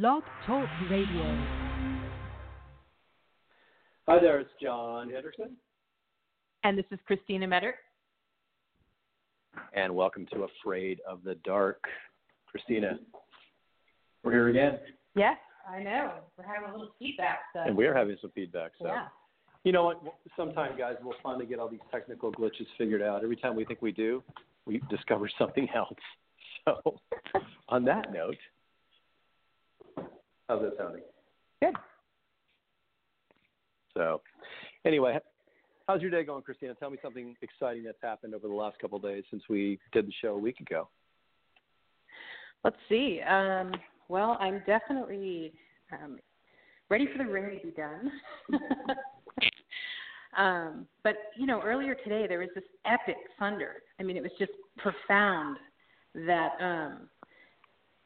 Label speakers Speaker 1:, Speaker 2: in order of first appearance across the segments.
Speaker 1: Blog Talk Radio.
Speaker 2: Hi there, it's John Henderson.
Speaker 3: And this is Christina Metter.
Speaker 2: And welcome to Afraid of the Dark. Christina, we're here again.
Speaker 3: Yes, I know. We're having a little feedback. So.
Speaker 2: And we're having some feedback. So.
Speaker 3: Yeah.
Speaker 2: You know what? Sometime, guys, we'll finally get all these technical glitches figured out. Every time we think we do, we discover something else. So, on that note, how's that sounding?
Speaker 3: Good.
Speaker 2: So, anyway, how's your day going, Christina? Tell me something exciting that's happened over the last couple of days since we did the show a week ago.
Speaker 3: Let's see. Um, well, I'm definitely um, ready for the rain to be done. um, but you know, earlier today there was this epic thunder. I mean, it was just profound that um,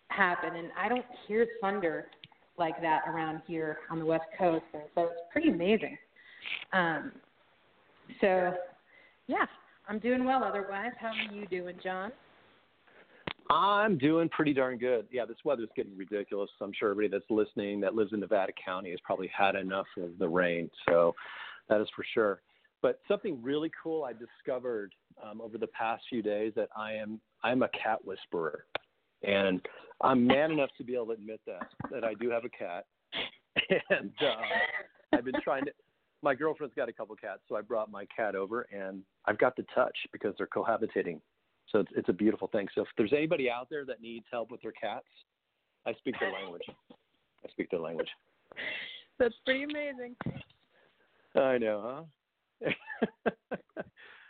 Speaker 3: happened, and I don't hear thunder like that around here on the West Coast, and so it's pretty amazing. Um, so, yeah, I'm doing well. Otherwise, how are you doing, John?
Speaker 2: I'm doing pretty darn good. Yeah, this weather's getting ridiculous. I'm sure everybody that's listening that lives in Nevada County has probably had enough of the rain. So that is for sure. But something really cool I discovered um, over the past few days that I am I'm a cat whisperer, and I'm man enough to be able to admit that that I do have a cat, and uh, I've been trying to. My girlfriend's got a couple cats, so I brought my cat over, and I've got the touch because they're cohabitating so it's, it's a beautiful thing. So if there's anybody out there that needs help with their cats, I speak their language. I speak their language.
Speaker 3: That's pretty amazing.
Speaker 2: I know, huh?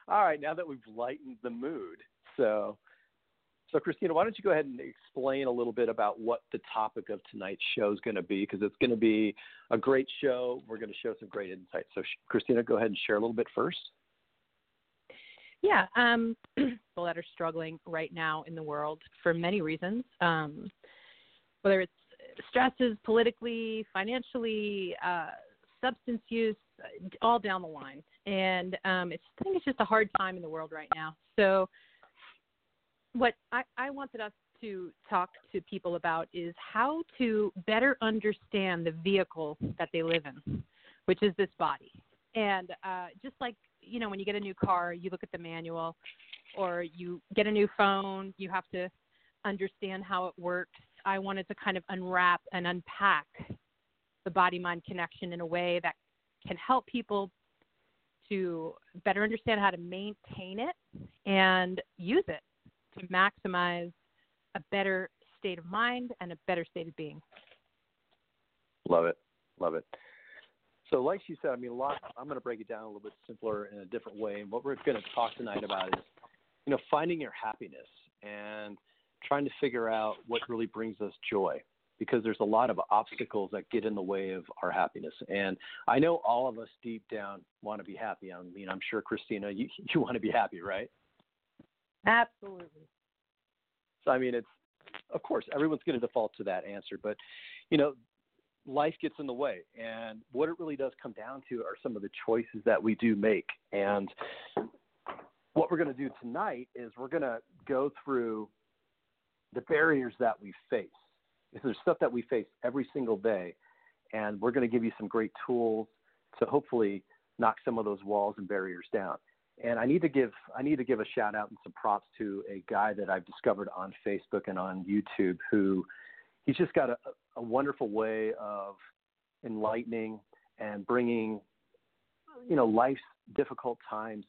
Speaker 2: All right, now that we've lightened the mood, so so Christina, why don't you go ahead and explain a little bit about what the topic of tonight's show is going to be? Because it's going to be a great show. We're going to show some great insights. So, Christina, go ahead and share a little bit first.
Speaker 3: Yeah, um, people that are struggling right now in the world for many reasons, um, whether it's stresses politically, financially, uh, substance use, all down the line. And um, it's, I think it's just a hard time in the world right now. So, what I, I wanted us to talk to people about is how to better understand the vehicle that they live in, which is this body. And uh, just like you know, when you get a new car, you look at the manual, or you get a new phone, you have to understand how it works. I wanted to kind of unwrap and unpack the body mind connection in a way that can help people to better understand how to maintain it and use it to maximize a better state of mind and a better state of being.
Speaker 2: Love it. Love it. So, like she said, I mean, a lot. I'm going to break it down a little bit simpler in a different way. And what we're going to talk tonight about is, you know, finding your happiness and trying to figure out what really brings us joy. Because there's a lot of obstacles that get in the way of our happiness, and I know all of us deep down want to be happy. I mean, I'm sure Christina, you you want to be happy, right?
Speaker 3: Absolutely.
Speaker 2: So, I mean, it's of course everyone's going to default to that answer, but you know, life gets in the way. And what it really does come down to are some of the choices that we do make. And what we're going to do tonight is we're going to go through the barriers that we face. There's stuff that we face every single day, and we're going to give you some great tools to hopefully knock some of those walls and barriers down. And I need to give I need to give a shout out and some props to a guy that I've discovered on Facebook and on YouTube who he's just got a, a wonderful way of enlightening and bringing, you know, life's difficult times.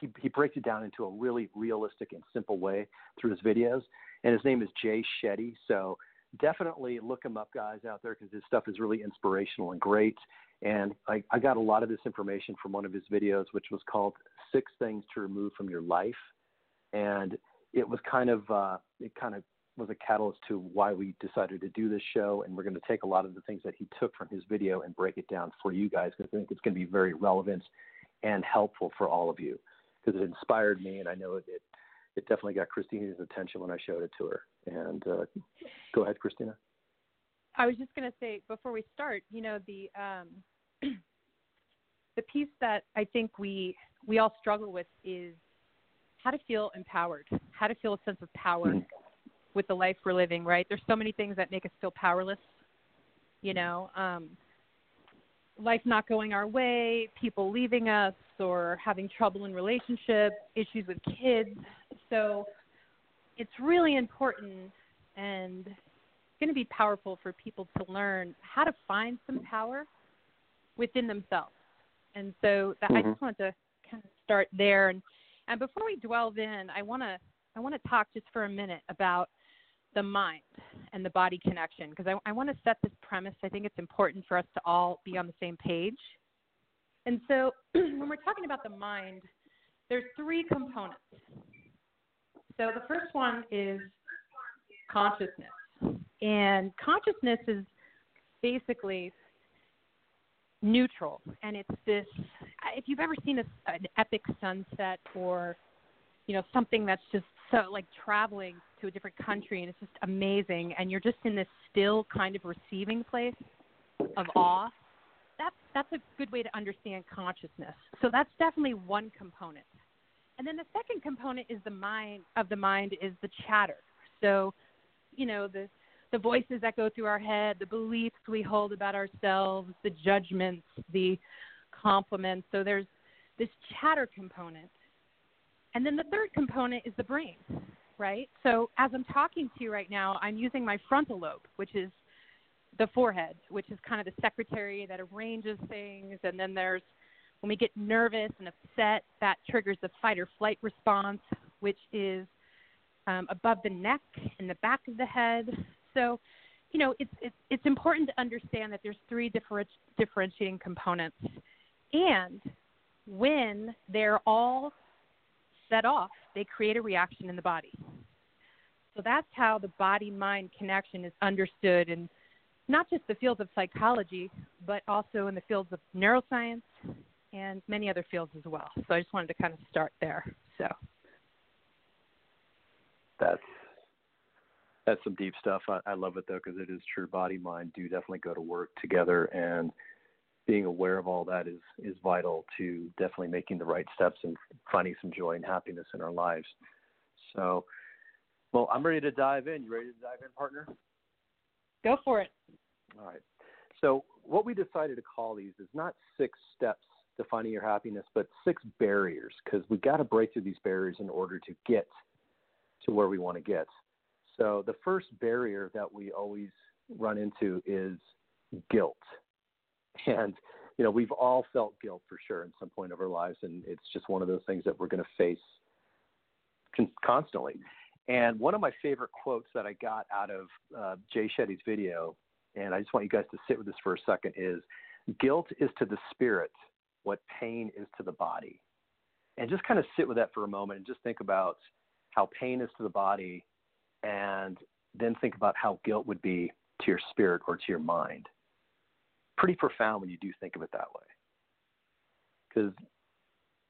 Speaker 2: He, he breaks it down into a really realistic and simple way through his videos. And his name is Jay Shetty. So definitely look him up, guys, out there, because his stuff is really inspirational and great. And I, I got a lot of this information from one of his videos, which was called Six Things to Remove from Your Life. And it was kind of, uh, it kind of was a catalyst to why we decided to do this show. And we're going to take a lot of the things that he took from his video and break it down for you guys because I think it's going to be very relevant and helpful for all of you because it inspired me. And I know it, it, it definitely got Christina's attention when I showed it to her. And uh, go ahead, Christina.
Speaker 3: I was just going to say before we start, you know, the um, the piece that I think we we all struggle with is how to feel empowered, how to feel a sense of power, mm-hmm with the life we're living, right? There's so many things that make us feel powerless. You know, um, life not going our way, people leaving us, or having trouble in relationships, issues with kids. So it's really important and going to be powerful for people to learn how to find some power within themselves. And so that,
Speaker 2: mm-hmm.
Speaker 3: I just wanted to kind of start there. And, and before we delve in, I want to I want to talk just for a minute about the mind and the body connection because I, I want to set this premise. I think it's important for us to all be on the same page. And so when we're talking about the mind, there's three components. So the first one is consciousness. And consciousness is basically neutral. And it's this if you've ever seen a, an epic sunset or you know something that's just so like traveling to a different country and it's just amazing and you're just in this still kind of receiving place of awe that's that's a good way to understand consciousness. So that's definitely one component and then the second component is the mind of the mind is the chatter so you know the the voices that go through our head the beliefs we hold about ourselves the judgments the compliments so there's this chatter component and then the third component is the brain, right? So as I'm talking to you right now, I'm using my frontal lobe, which is the forehead, which is kind of the secretary that arranges things. And then there's when we get nervous and upset, that triggers the fight or flight response, which is um, above the neck and the back of the head. So, you know, it's, it's, it's important to understand that there's three different, differentiating components. And when they're all set off, they create a reaction in the body. So that's how the body mind connection is understood in not just the fields of psychology, but also in the fields of neuroscience and many other fields as well. So I just wanted to kind of start there. So
Speaker 2: that's that's some deep stuff. I, I love it though because it is true. Body mind do definitely go to work together, and being aware of all that is is vital to definitely making the right steps and finding some joy and happiness in our lives. So, well, I'm ready to dive in. You ready to dive in, partner?
Speaker 3: Go for it.
Speaker 2: All right. So, what we decided to call these is not six steps to finding your happiness, but six barriers because we got to break through these barriers in order to get to where we want to get. So, the first barrier that we always run into is guilt. And you know, we've all felt guilt for sure in some point of our lives, and it's just one of those things that we're going to face con- constantly. And one of my favorite quotes that I got out of uh, Jay Shetty's video, and I just want you guys to sit with this for a second, is guilt is to the spirit what pain is to the body. And just kind of sit with that for a moment and just think about how pain is to the body, and then think about how guilt would be to your spirit or to your mind pretty profound when you do think of it that way. Because,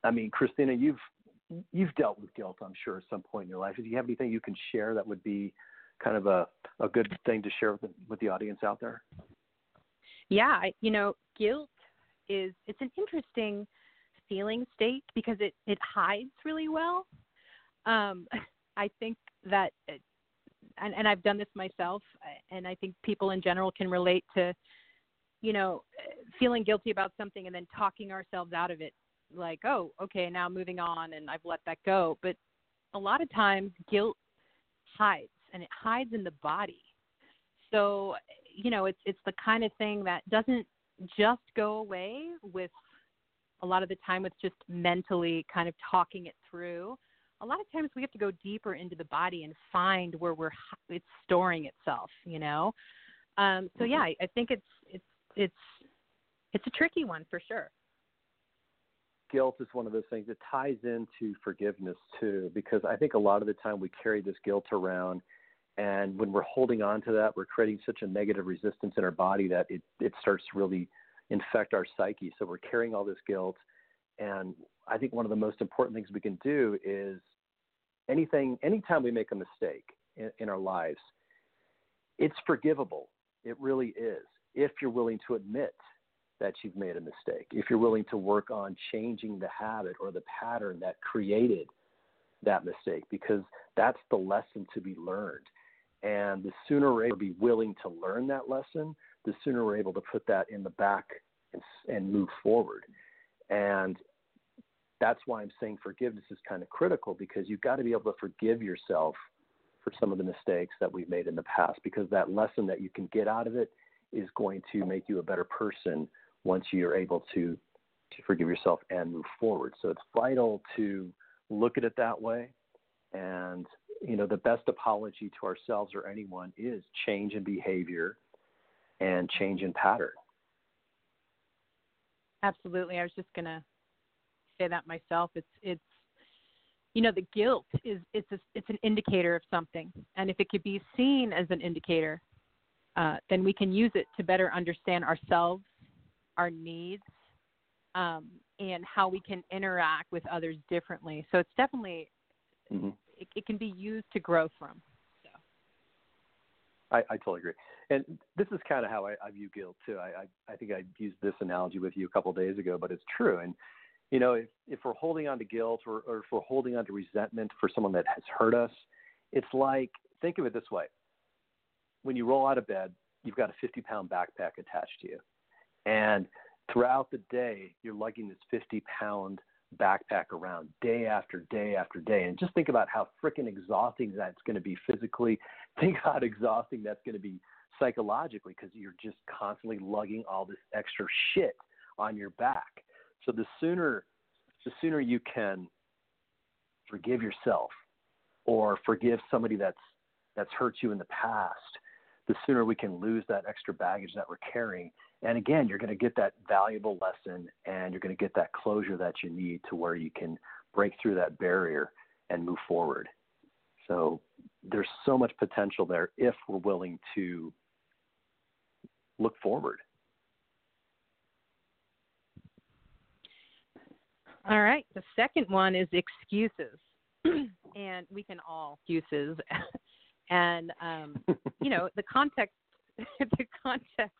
Speaker 2: I mean, Christina, you've you've dealt with guilt, I'm sure, at some point in your life. Do you have anything you can share that would be kind of a, a good thing to share with the, with the audience out there?
Speaker 3: Yeah, you know, guilt is it's an interesting feeling state because it it hides really well. Um, I think that, uh, and, and I've done this myself, uh, and I think people in general can relate to you know, uh, feeling guilty about something and then talking ourselves out of it, like, oh, okay, now moving on and I've let that go. But a lot of times guilt hides and it hides in the body. So, you know, it's it's the kind of thing that doesn't just go away with a lot of the time with just mentally kind of talking it through. A lot of times we have to go deeper into the body and find where we're it's storing itself, you know. Um, so mm-hmm. yeah, I, I think it's it's it's it's a tricky one for sure.
Speaker 2: Guilt is one of those things that ties into forgiveness too, because I think a lot of the time we carry this guilt around, and when we're holding on to that, we're creating such a negative resistance in our body that it it starts to really infect our psyche. So we're carrying all this guilt, and I think one of the most important things we can do is anything, anytime we make a mistake in, in our lives, it's forgivable. It really is if you're willing to admit that you've made a mistake, if you're willing to work on changing the habit or the pattern that created that mistake, because that's the lesson to be learned. And the sooner we're able to be willing to learn that lesson, the sooner we're able to put that in the back and, and move forward. And that's why I'm saying forgiveness is kind of critical because you've got to be able to forgive yourself for some of the mistakes that we've made in the past because that lesson that you can get out of it is going to make you a better person once you're able to to forgive yourself and move forward. So it's vital to look at it that way. And you know, the best apology to ourselves or anyone is change in behavior and change in pattern.
Speaker 3: Absolutely. I was just gonna say that myself. It's it's you know the guilt is it's a, it's an indicator of something, and if it could be seen as an indicator, uh, then we can use it to better understand ourselves, our needs, um, and how we can interact with others differently. So it's definitely mm-hmm. It, can be used to grow from. So.
Speaker 2: I, I totally agree, and this is kind of how I, I view guilt too. I, I I think I used this analogy with you a couple of days ago, but it's true. And you know, if, if we're holding on to guilt or, or if we're holding on to resentment for someone that has hurt us, it's like, think of it this way. When you roll out of bed, you've got a 50 pound backpack attached to you. And throughout the day, you're lugging this 50 pound backpack around day after day after day. And just think about how freaking exhausting that's going to be physically. Think how exhausting that's going to be psychologically because you're just constantly lugging all this extra shit on your back. So the sooner the sooner you can forgive yourself or forgive somebody that's that's hurt you in the past, the sooner we can lose that extra baggage that we're carrying. And again, you're going to get that valuable lesson and you're going to get that closure that you need to where you can break through that barrier and move forward. So there's so much potential there if we're willing to look forward.
Speaker 3: All right. The second one is excuses. and we can all excuses. And um, you know, the context the context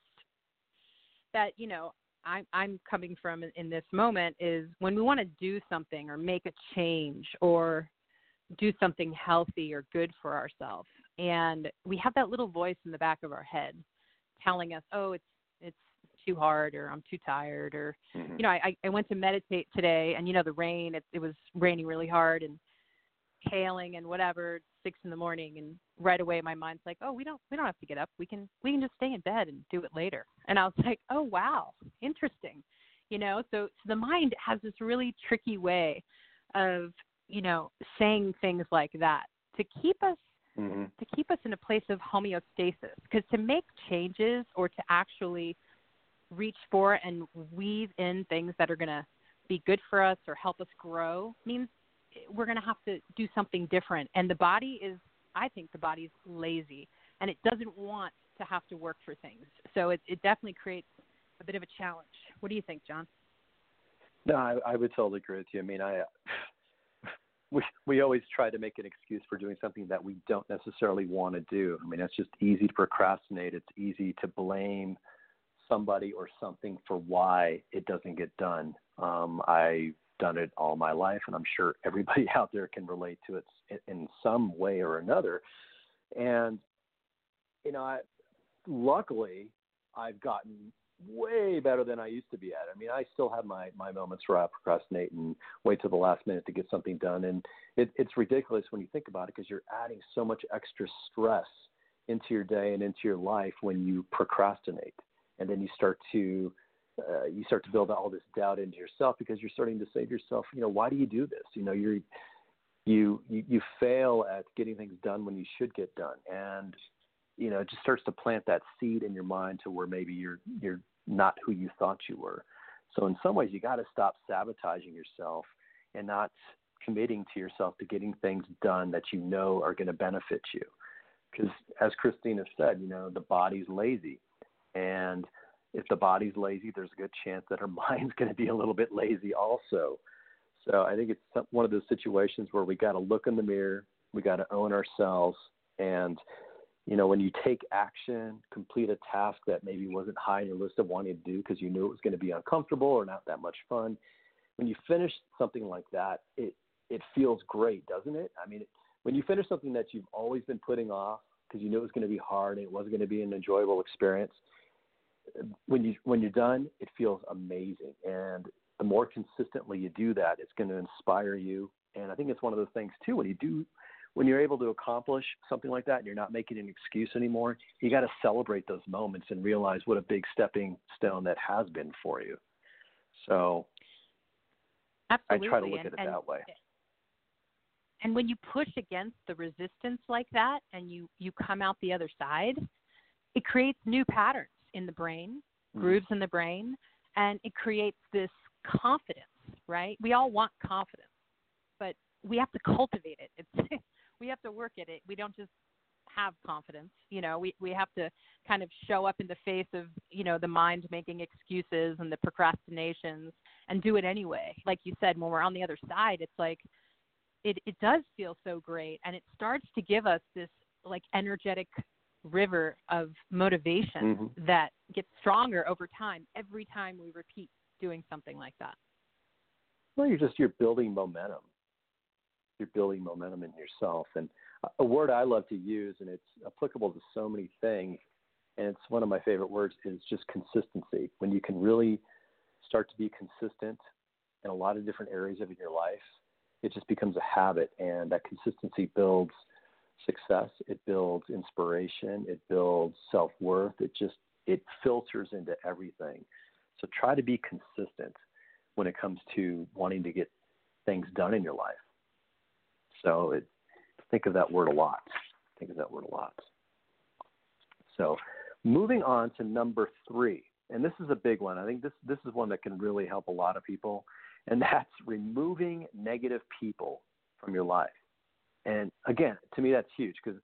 Speaker 3: that, you know, I'm I'm coming from in this moment is when we want to do something or make a change or do something healthy or good for ourselves and we have that little voice in the back of our head telling us, "Oh, it's it's too hard or I'm too tired or mm-hmm. you know I I went to meditate today and you know the rain it, it was raining really hard and hailing and whatever six in the morning and right away my mind's like oh we don't we don't have to get up. We can we can just stay in bed and do it later. And I was like oh wow. Interesting. You know so, so the mind has this really tricky way of you know saying things like that to keep us mm-hmm. to keep us in a place of homeostasis. Because to make changes or to actually reach for and weave in things that are going to be good for us or help us grow means we're going to have to do something different. And the body is, I think, the body is lazy and it doesn't want to have to work for things. So it, it definitely creates a bit of a challenge. What do you think, John?
Speaker 2: No, I, I would totally agree with you. I mean, I we we always try to make an excuse for doing something that we don't necessarily want to do. I mean, it's just easy to procrastinate. It's easy to blame somebody or something for why it doesn't get done. Um, I've done it all my life, and I'm sure everybody out there can relate to it in some way or another. And you know, I, luckily, I've gotten way better than I used to be at. I mean, I still have my my moments where I procrastinate and wait till the last minute to get something done, and it, it's ridiculous when you think about it because you're adding so much extra stress into your day and into your life when you procrastinate and then you start to uh, you start to build all this doubt into yourself because you're starting to say to yourself, you know, why do you do this? You know, you're you you, you fail at getting things done when you should get done, and you know, it just starts to plant that seed in your mind to where maybe you're you're not who you thought you were. So in some ways, you got to stop sabotaging yourself and not committing to yourself to getting things done that you know are going to benefit you. Because as Christina said, you know, the body's lazy and if the body's lazy, there's a good chance that our mind's going to be a little bit lazy also. So I think it's one of those situations where we got to look in the mirror, we got to own ourselves, and you know when you take action, complete a task that maybe wasn't high on your list of wanting to do because you knew it was going to be uncomfortable or not that much fun. When you finish something like that, it it feels great, doesn't it? I mean, when you finish something that you've always been putting off because you knew it was going to be hard and it wasn't going to be an enjoyable experience. When you when you're done, it feels amazing, and the more consistently you do that, it's going to inspire you. And I think it's one of those things too when you do when you're able to accomplish something like that and you're not making an excuse anymore, you got to celebrate those moments and realize what a big stepping stone that has been for you. So
Speaker 3: Absolutely.
Speaker 2: I try to look
Speaker 3: and,
Speaker 2: at it
Speaker 3: and,
Speaker 2: that way.
Speaker 3: And when you push against the resistance like that and you, you come out the other side, it creates new patterns in the brain,
Speaker 2: Mm-hmm.
Speaker 3: grooves in the brain, and it creates this confidence, right? We all want confidence, but we have to cultivate it. It's we have to work at it. We don't just have confidence. You know, we we have to kind of show up in the face of you know the mind making excuses and the procrastinations and do it anyway. Like you said, when we're on the other side, it's like it it does feel so great, and it starts to give us this like energetic river of motivation
Speaker 2: Mhm.
Speaker 3: that gets stronger over time every time we repeat doing something like that.
Speaker 2: Well, you're just you're building momentum. You're building momentum in yourself, and a word I love to use, and it's applicable to so many things, and it's one of my favorite words is just consistency. When you can really start to be consistent in a lot of different areas of your life, it just becomes a habit, and that consistency builds success. It builds inspiration. It builds self worth. It just it filters into everything. So try to be consistent when it comes to wanting to get things done in your life. So it, think of that word a lot. Think of that word a lot. So moving on to number three, and this is a big one. I think this this is one that can really help a lot of people, and that's removing negative people from your life. And again, to me, that's huge because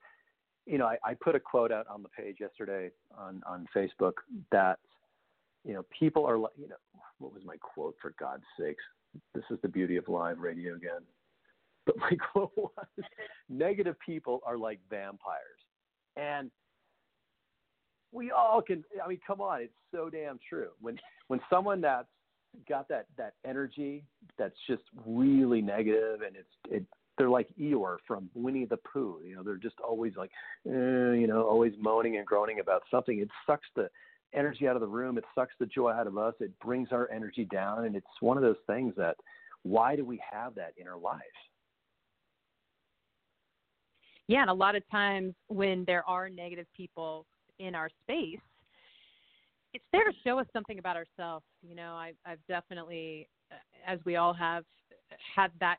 Speaker 2: you know I, I put a quote out on the page yesterday on on Facebook that you know people are like you know what was my quote for God's sakes? This is the beauty of live radio again. But my quote was negative people are like vampires. And we all can I mean, come on, it's so damn true. When when someone that's got that that energy that's just really negative and it's it they're like Eeyore from Winnie the Pooh. You know, they're just always like, eh, you know, always moaning and groaning about something. It sucks the energy out of the room. It sucks the joy out of us. It brings our energy down. And it's one of those things that why do we have that in our lives?
Speaker 3: Yeah, and a lot of times when there are negative people in our space, it's there to show us something about ourselves. You know, I, I've definitely, as we all have, had that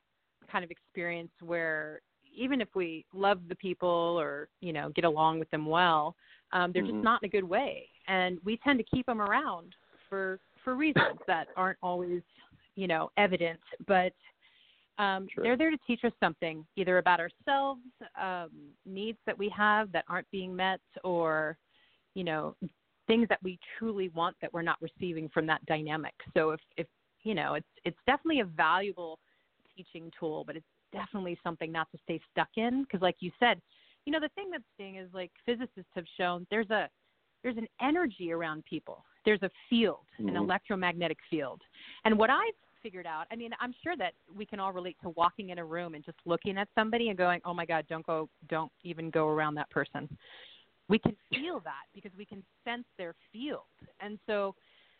Speaker 3: kind of experience where even if we love the people or you know get along with them well, um, they're
Speaker 2: Mhm.
Speaker 3: just not in a good way, and we tend to keep them around for for reasons that aren't always you know evident, but um,
Speaker 2: Sure.
Speaker 3: they're there to teach us something, either about ourselves, um, needs that we have that aren't being met, or you know things that we truly want that we're not receiving from that dynamic. So if if you know it's it's definitely a valuable teaching tool, but it's definitely something not to stay stuck in because like you said, you know the thing that's seeing is like physicists have shown there's a there's an energy around people. There's a field, an
Speaker 2: Mhm.
Speaker 3: electromagnetic field. And what I've figured out, I mean, I'm sure that we can all relate to walking in a room and just looking at somebody and going, "Oh my god, don't go don't even go around that person." We can feel that because we can sense their field. And so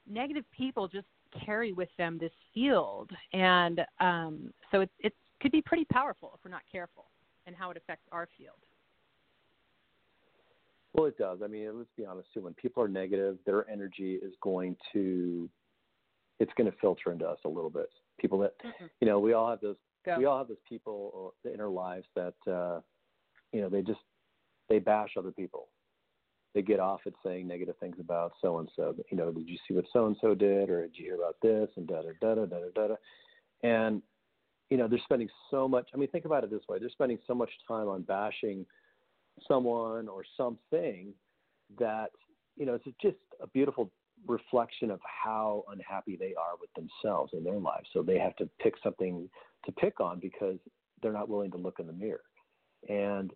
Speaker 3: negative people just carry with them this field and um so it it could be pretty powerful if we're not careful and how it affects our field.
Speaker 2: Well, it does. I mean, let's be honest too. When people are negative, their energy is going to, it's going to filter into us a little bit. People that,
Speaker 3: Mm-mm.
Speaker 2: you know, we all have those. We all have those people in our lives that, uh, you know, they just they bash other people. They get off at saying negative things about so and so. You know, did you see what so and so did, or did you hear about this, and da da da da da da da. And you know, they're spending so much. I mean, think about it this way: they're spending so much time on bashing someone or something that you know it's just a beautiful reflection of how unhappy they are with themselves in their lives so they have to pick something to pick on because they're not willing to look in the mirror and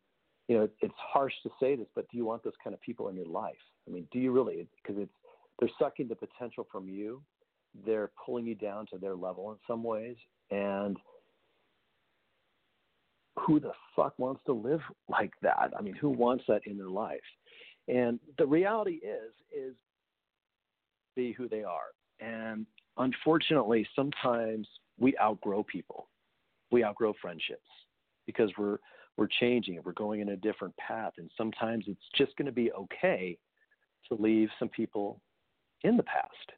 Speaker 2: you know it's harsh to say this but do you want those kind of people in your life i mean do you really because it's they're sucking the potential from you they're pulling you down to their level in some ways and who the fuck wants to live like that? I mean, who wants that in their life? And the reality is, is be who they are. And unfortunately, sometimes we outgrow people. We outgrow friendships because we're we're changing we're going in a different path. And sometimes it's just going to be okay to leave some people in the past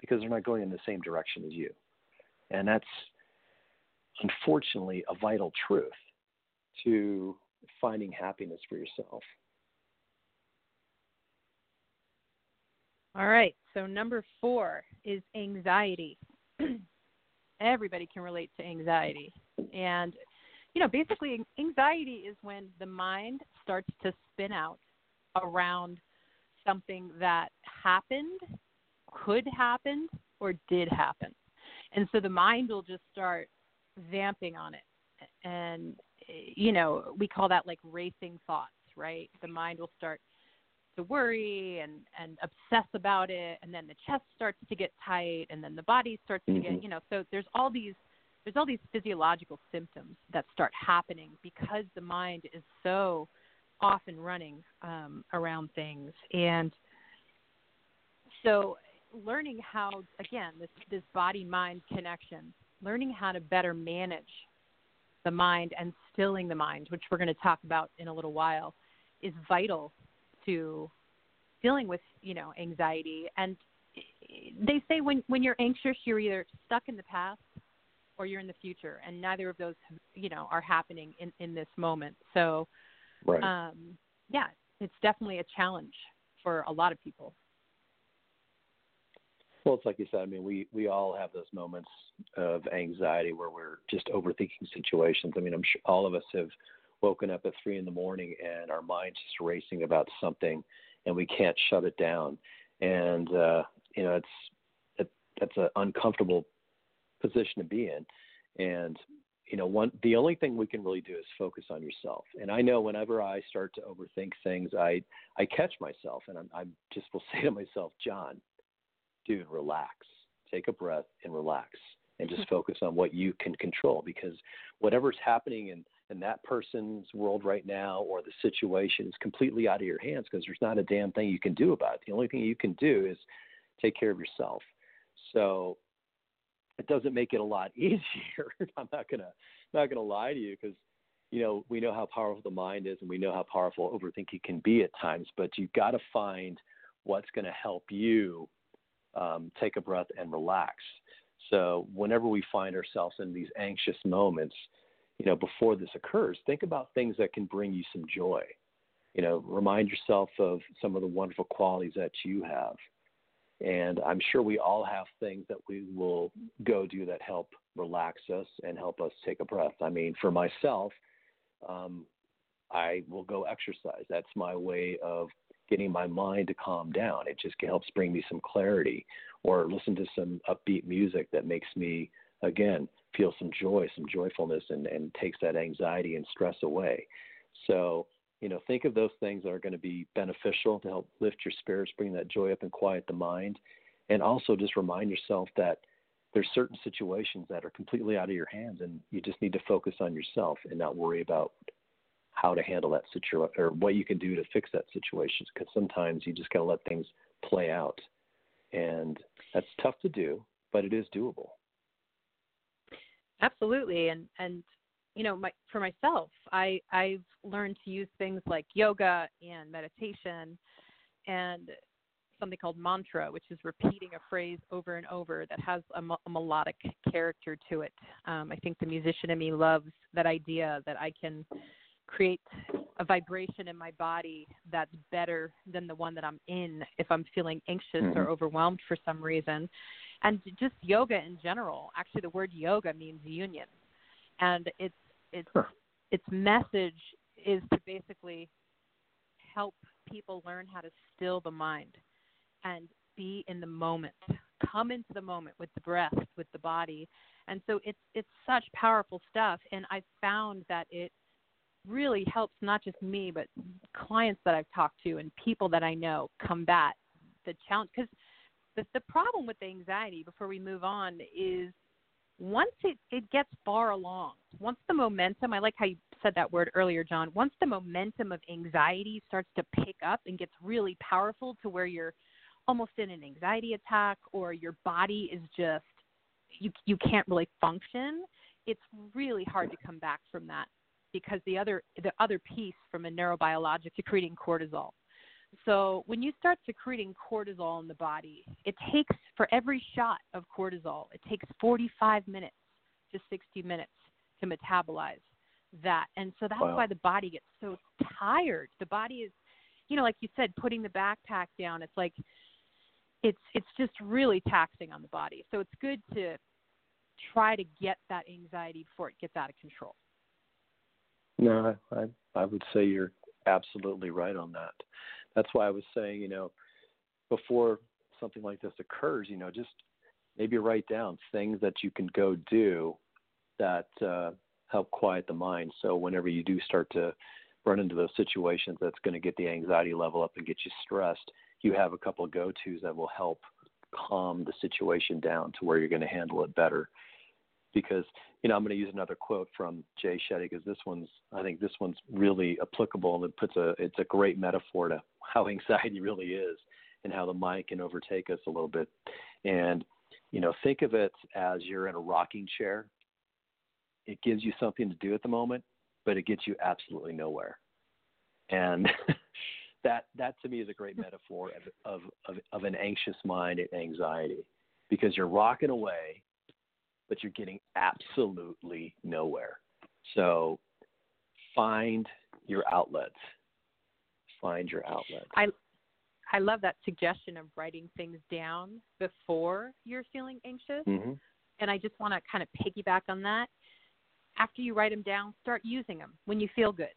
Speaker 2: because they're not going in the same direction as you. And that's unfortunately a vital truth to finding happiness for yourself.
Speaker 3: All right. So number four is anxiety. Everybody can relate to anxiety. And, you know, basically, anxiety is when the mind starts to spin out around something that happened, could happen, or did happen. And so the mind will just start vamping on it. And, you know, we call that like racing thoughts, right? The mind will start to worry and and obsess about it and then the chest starts to get tight and then the body starts mm-hmm. to get mm-hmm. you know so there's all these there's all these physiological symptoms that start happening because the mind is so off and running um, around things. And so learning how again this this body mind connection learning how to better manage the mind and stilling the mind which we're going to talk about in a little while is vital to dealing with you know anxiety. And they say when when you're anxious you're either stuck in the past or you're in the future and neither of those you know are happening in in this moment so
Speaker 2: right.
Speaker 3: um yeah it's definitely a challenge for a lot of people
Speaker 2: well it's like you said i mean we we all have those moments of anxiety where we're just overthinking situations i mean i'm sure all of us have woken up at three in the morning and our mind's just racing about something and we can't shut it down. And uh, you know, it's it, that's an uncomfortable position to be in. And you know, one the only thing we can really do is focus on yourself. And I know whenever I start to overthink things, I I catch myself, and I'm, I just will say to myself, John, dude, relax, take a breath, and relax, and just focus on what you can control. Because whatever's happening in in that person's world right now or the situation is completely out of your hands because there's not a damn thing you can do about it. The only thing you can do is take care of yourself. So it doesn't make it a lot easier. I'm not gonna not gonna lie to you because you know we know how powerful the mind is and we know how powerful overthinking can be at times. But you've got to find what's going to help you um, take a breath and relax. So whenever we find ourselves in these anxious moments, you know, before this occurs, think about things that can bring you some joy. You know, remind yourself of some of the wonderful qualities that you have. And I'm sure we all have things that we will go do that help relax us and help us take a breath. I mean, for myself, um, I will go exercise. That's my way of getting my mind to calm down. It just helps bring me some clarity or listen to some upbeat music that makes me, again, feel some joy, some joyfulness, and, and takes that anxiety and stress away. So, you know, think of those things that are going to be beneficial to help lift your spirits, bring that joy up and quiet the mind. And also just remind yourself that there's certain situations that are completely out of your hands and you just need to focus on yourself and not worry about how to handle that situation or what you can do to fix that situation because sometimes you just got to let things play out. And that's tough to do but it is doable.
Speaker 3: Absolutely, and and you know, my, for myself, I I've learned to use things like yoga and meditation, and something called mantra, which is repeating a phrase over and over that has a, a melodic character to it. Um, I think the musician in me loves that idea that I can create a vibration in my body that's better than the one that I'm in if I'm feeling anxious mm-hmm. or overwhelmed for some reason and just yoga in general. Actually, the word yoga means union, and its its huh. its message is to basically help people learn how to still the mind and be in the moment, come into the moment with the breath, with the body, and so it's it's such powerful stuff. And I found that it really helps not just me but clients that I've talked to and people that I know combat the challenge because the, the problem with the anxiety before we move on is once it, it gets far along, once the momentum, I like how you said that word earlier, John, once the momentum of anxiety starts to pick up and gets really powerful to where you're almost in an anxiety attack or your body is just, you, you can't really function, it's really hard to come back from that because the other, the other piece from a neurobiologic secreting cortisol. So when you start secreting cortisol in the body, it takes for every shot of cortisol, it takes 45 minutes to 60 minutes to metabolize that. And so that's
Speaker 2: wow.
Speaker 3: why the body gets so tired. The body is, you know, like you said, putting the backpack down. It's like it's it's just really taxing on the body. So it's good to try to get that anxiety before it gets out of control.
Speaker 2: No, I I would say you're absolutely right on that that's why I was saying, you know, before something like this occurs, you know, just maybe write down things that you can go do that uh, help quiet the mind. So whenever you do start to run into those situations that's going to get the anxiety level up and get you stressed, you have a couple of go tos that will help calm the situation down to where you're going to handle it better. Because you know, I'm going to use another quote from Jay Shetty because this one's, I think this one's really applicable and it puts a, it's a great metaphor to how anxiety really is and how the mind can overtake us a little bit. And, you know, think of it as you're in a rocking chair. It gives you something to do at the moment, but it gets you absolutely nowhere. And that, that to me is a great hmm. metaphor of, of, of, of an anxious mind and anxiety because you're rocking away but you're getting absolutely nowhere. So find your outlets. Find your outlets.
Speaker 3: I I love that suggestion of writing things down before you're feeling anxious.
Speaker 2: Mm-hmm.
Speaker 3: And I just want to kind of piggyback on that. After you write them down, start using them when you feel good.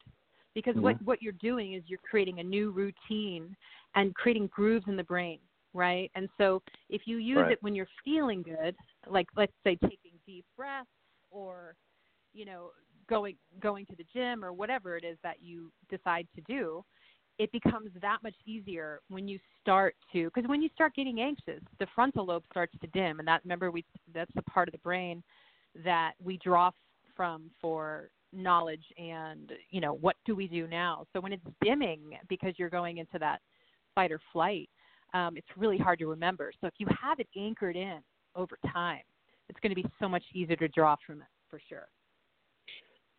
Speaker 3: Because mm-hmm. what, what you're doing is you're creating a new routine and creating grooves in the brain right? And so if you use
Speaker 2: right.
Speaker 3: it when you're feeling good, like let's say taking deep breaths or you know going going to the gym or whatever it is that you decide to do, it becomes that much easier when you start to because when you start getting anxious, the frontal lobe starts to dim, and that remember we that's the part of the brain that we draw from for knowledge and you know what do we do now so when it's dimming because you're going into that fight or flight um, it's really hard to remember. So if you have it anchored in over time, it's going to be so much easier to draw from it for sure.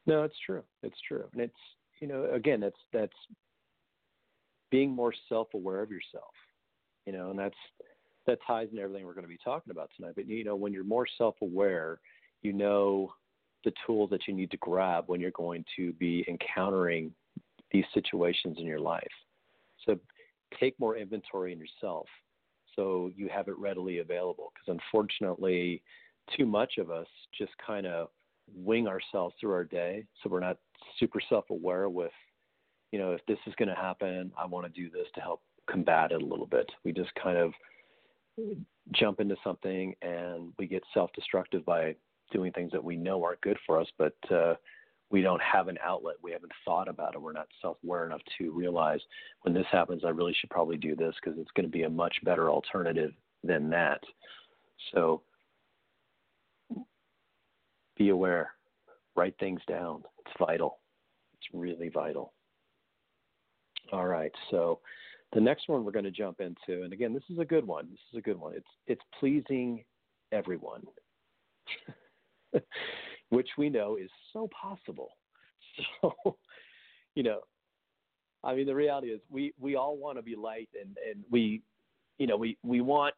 Speaker 2: No, it's true. It's true, and it's you know again that's that's being more self-aware of yourself, you know, and that's that ties into everything we're going to be talking about tonight. But you know, when you're more self-aware, you know the tools that you need to grab when you're going to be encountering these situations in your life. So take more inventory in yourself so you have it readily available. Because unfortunately, too much of us just kind of wing ourselves through our day, so we're not super self-aware with, you know, if this is going to happen, I want to do this to help combat it a little bit. We just kind of jump into something and we get self-destructive by doing things that we know aren't good for us, but uh, we don't have an outlet. We haven't thought about it. We're not self aware enough to realize when this happens, I really should probably do this because it's going to be a much better alternative than that. So be aware, write things down. It's vital. It's really vital. All right. So the next one we're going to jump into, and again, this is a good one. This is a good one. It's it's pleasing everyone. which we know is so possible. So, you know, I mean, the reality is we, we all want to be liked and, and we, you know, we, we want,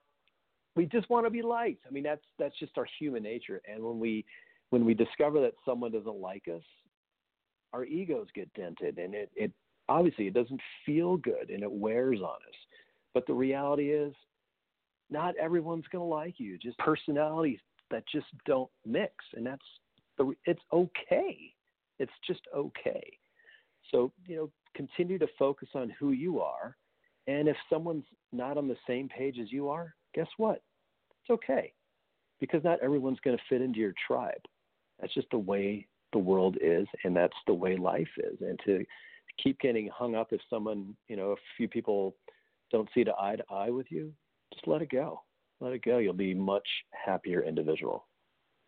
Speaker 2: we just want to be liked. I mean, that's, that's just our human nature. And when we, when we discover that someone doesn't like us, our egos get dented and it, it obviously it doesn't feel good and it wears on us. But the reality is not everyone's going to like you. Just personalities that just don't mix. And that's it's okay. It's just okay. So, you know, continue to focus on who you are. And if someone's not on the same page as you are, guess what? It's okay. Because not everyone's going to fit into your tribe. That's just the way the world is, and that's the way life is. And to keep getting hung up if someone, you know, a few people don't see eye to eye with you, just let it go. Let it go. You'll be much happier individual.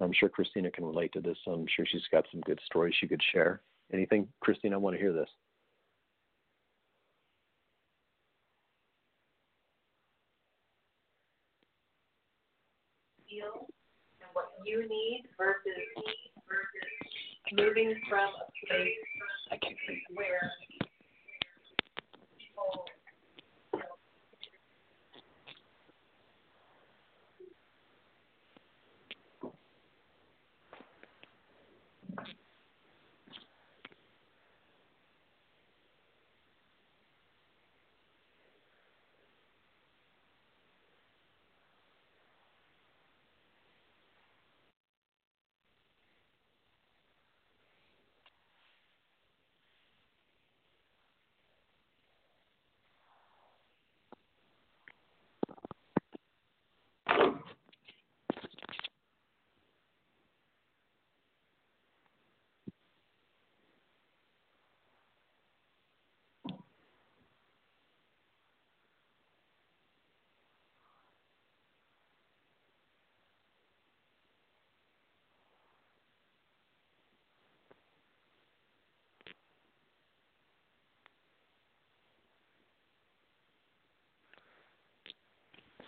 Speaker 2: I'm sure Christina can relate to this. I'm sure she's got some good stories she could share. Anything, Christina? I want to hear this.
Speaker 3: Feel and what you need versus versus moving from a place where people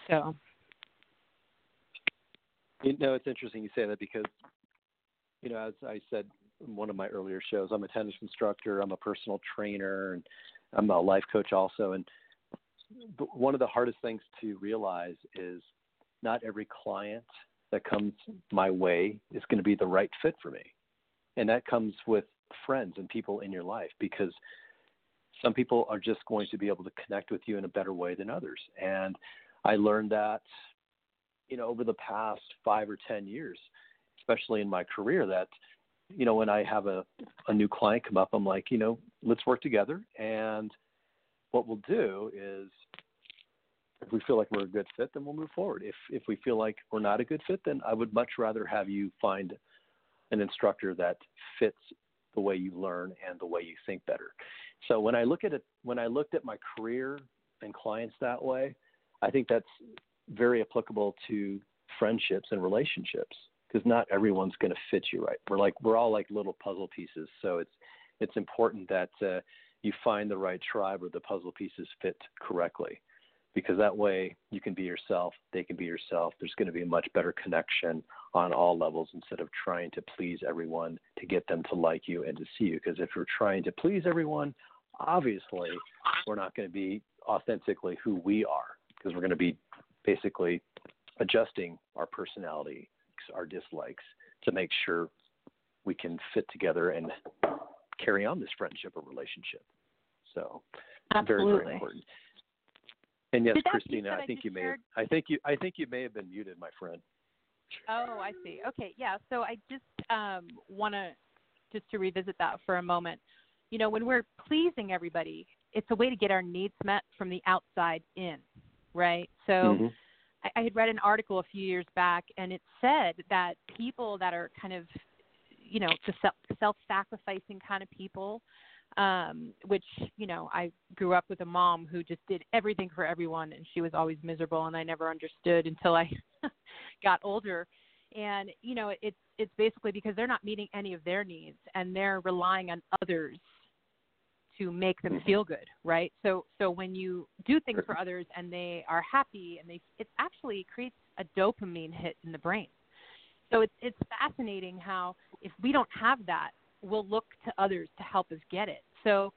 Speaker 3: So,
Speaker 2: you know, it's interesting you say that because, you know, as I said in one of my earlier shows, I'm a tennis instructor, I'm a personal trainer, and I'm a life coach also. And one of the hardest things to realize is not every client that comes my way is going to be the right fit for me. And that comes with friends and people in your life because some people are just going to be able to connect with you in a better way than others. And I learned that, you know, over the past five or 10 years, especially in my career, that, you know, when I have a, a new client come up, I'm like, you know, let's work together. And what we'll do is if we feel like we're a good fit, then we'll move forward. If if we feel like we're not a good fit, then I would much rather have you find an instructor that fits the way you learn and the way you think better. So when I look at it, when I looked at my career and clients that way, I think that's very applicable to friendships and relationships because not everyone's going to fit you right. We're like we're all like little puzzle pieces, so it's it's important that uh, you find the right tribe where the puzzle pieces fit correctly, because that way you can be yourself, they can be yourself. There's going to be a much better connection on all levels instead of trying to please everyone to get them to like you and to see you. Because if you're trying to please everyone, obviously we're not going to be authentically who we are because we're going to be basically adjusting our personality, our dislikes to make sure we can fit together and carry on this friendship or relationship. So
Speaker 3: Absolutely.
Speaker 2: very very important. And yes, Christina,
Speaker 3: that
Speaker 2: I think you may
Speaker 3: shared-
Speaker 2: have, I think you I think you may have been muted, my friend.
Speaker 3: Oh, I see. Okay, yeah. So I just um, want to just to revisit that for a moment. You know, when we're pleasing everybody, it's a way to get our needs met from the outside in, right? So
Speaker 2: Mhm.
Speaker 3: I, I had read an article a few years back, and it said that people that are kind of, you know, the self self-sacrificing kind of people, um, which you know, I grew up with a mom who just did everything for everyone, and she was always miserable, and I never understood until I got older. And you know, it's it's basically because they're not meeting any of their needs, and they're relying on others to make them
Speaker 2: Mhm.
Speaker 3: feel good, right? So so when you do things for others and they are happy and they it actually creates a dopamine hit in the brain. So it's it's fascinating how if we don't have that, we'll look to others to help us get it. So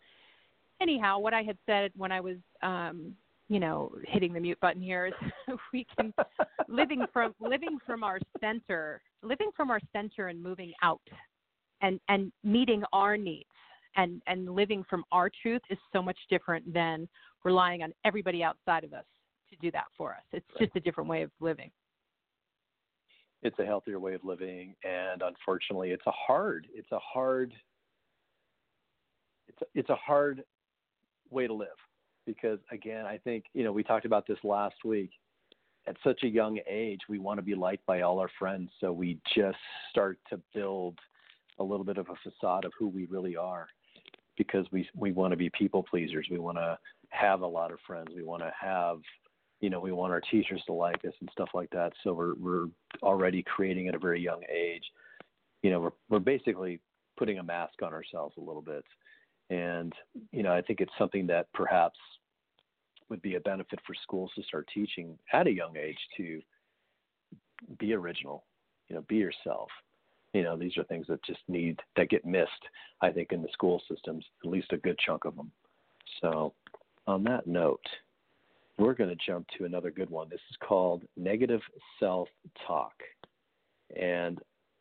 Speaker 3: anyhow, what I had said when I was um you know, hitting the mute button here is we can living from living from our center, living from our center and moving out and and meeting our needs and and living from our truth is so much different than relying on everybody outside of us to do that for us. It's
Speaker 2: Right.
Speaker 3: just a different way of living.
Speaker 2: it's a healthier way of living and unfortunately it's a hard it's a hard it's a, it's a hard way to live because again i think you know we talked about this last week at such a young age we want to be liked by all our friends so we just start to build a little bit of a facade of who we really are because we we want to be people pleasers. We want to have a lot of friends. We want to have you know we want our teachers to like us and stuff like that. So we're we're already creating at a very young age. You know we're we're basically putting a mask on ourselves a little bit. And you know i think it's something that perhaps would be a benefit for schools to start teaching at a young age to be original you know be yourself you know these are things that just need that get missed i think in the school systems at least a good chunk of them so on that note we're going to jump to another good one. This is called negative self talk. And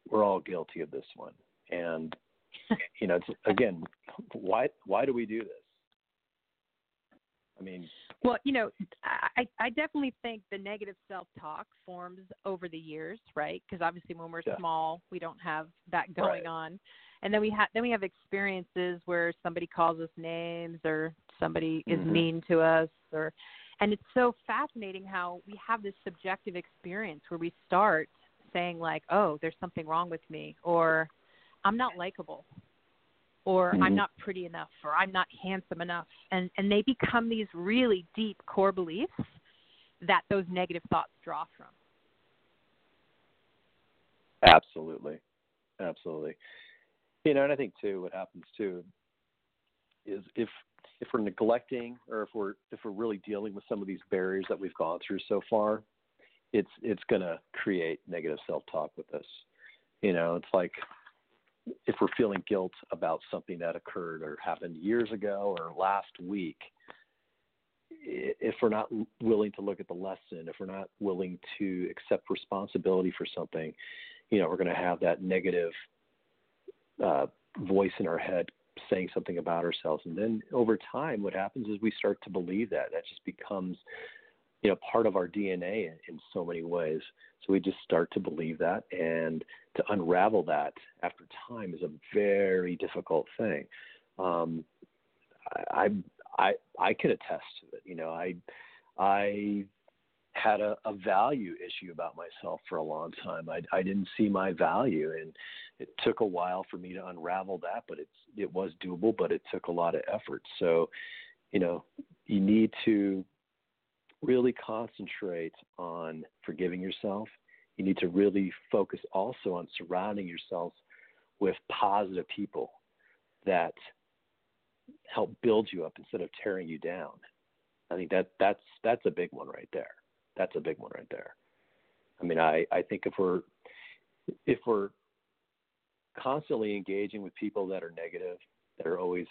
Speaker 2: we're all guilty of this one. And, you know, again, why, why do we do this? I mean,
Speaker 3: well, you know, I, I definitely think the negative self talk forms over the years, right? Because obviously, when we're yeah. small, we don't have that going right. on, and then we have then we have experiences where somebody calls us names or somebody is mm-hmm. mean to us, or and it's so fascinating how we have this subjective experience where we start saying like oh there's something wrong with me or i'm not likable or mm-hmm. i'm not pretty enough or i'm not handsome enough and and they become these really deep core beliefs that those negative thoughts draw from
Speaker 2: absolutely absolutely you know and i think too what happens too is if if we're neglecting or if we're if we're really dealing with some of these barriers that we've gone through so far, it's it's going to create negative self-talk with us. You know, it's like if we're feeling guilt about something that occurred or happened years ago or last week, if we're not willing to look at the lesson, if we're not willing to accept responsibility for something, you know, we're going to have that negative uh, voice in our head saying something about ourselves. And then over time, what happens is we start to believe that. That just becomes, you know, part of our DNA in, so many ways. So we just start to believe that, and to unravel that after time is a very difficult thing. Um, I, I I can attest to it. You know, I I had a, a value issue about myself for a long time. I, I didn't see my value, and it took a while for me to unravel that. But it's it was doable, but it took a lot of effort. So, you know, you need to really concentrate on forgiving yourself. You need to really focus also on surrounding yourself with positive people that help build you up instead of tearing you down. I think that that's that's a big one right there that's a big one right there. I mean, I, I think if we're if we're constantly engaging with people that are negative, that are always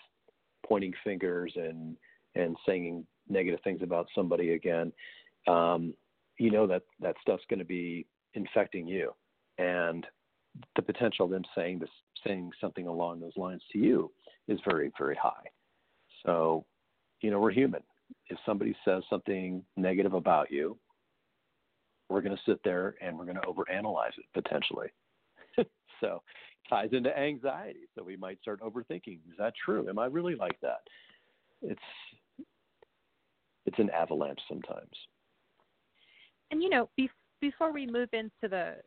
Speaker 2: pointing fingers and and saying negative things about somebody again, um, you know that that stuff's going to be infecting you, and the potential of them saying this saying something along those lines to you is very very high. So, you know, we're human. If somebody says something negative about you, we're going to sit there and we're going to overanalyze it potentially. so ties into anxiety. So we might start overthinking. Is that true? Am I really like that? It's it's an avalanche sometimes.
Speaker 3: And you know, be- before we move into the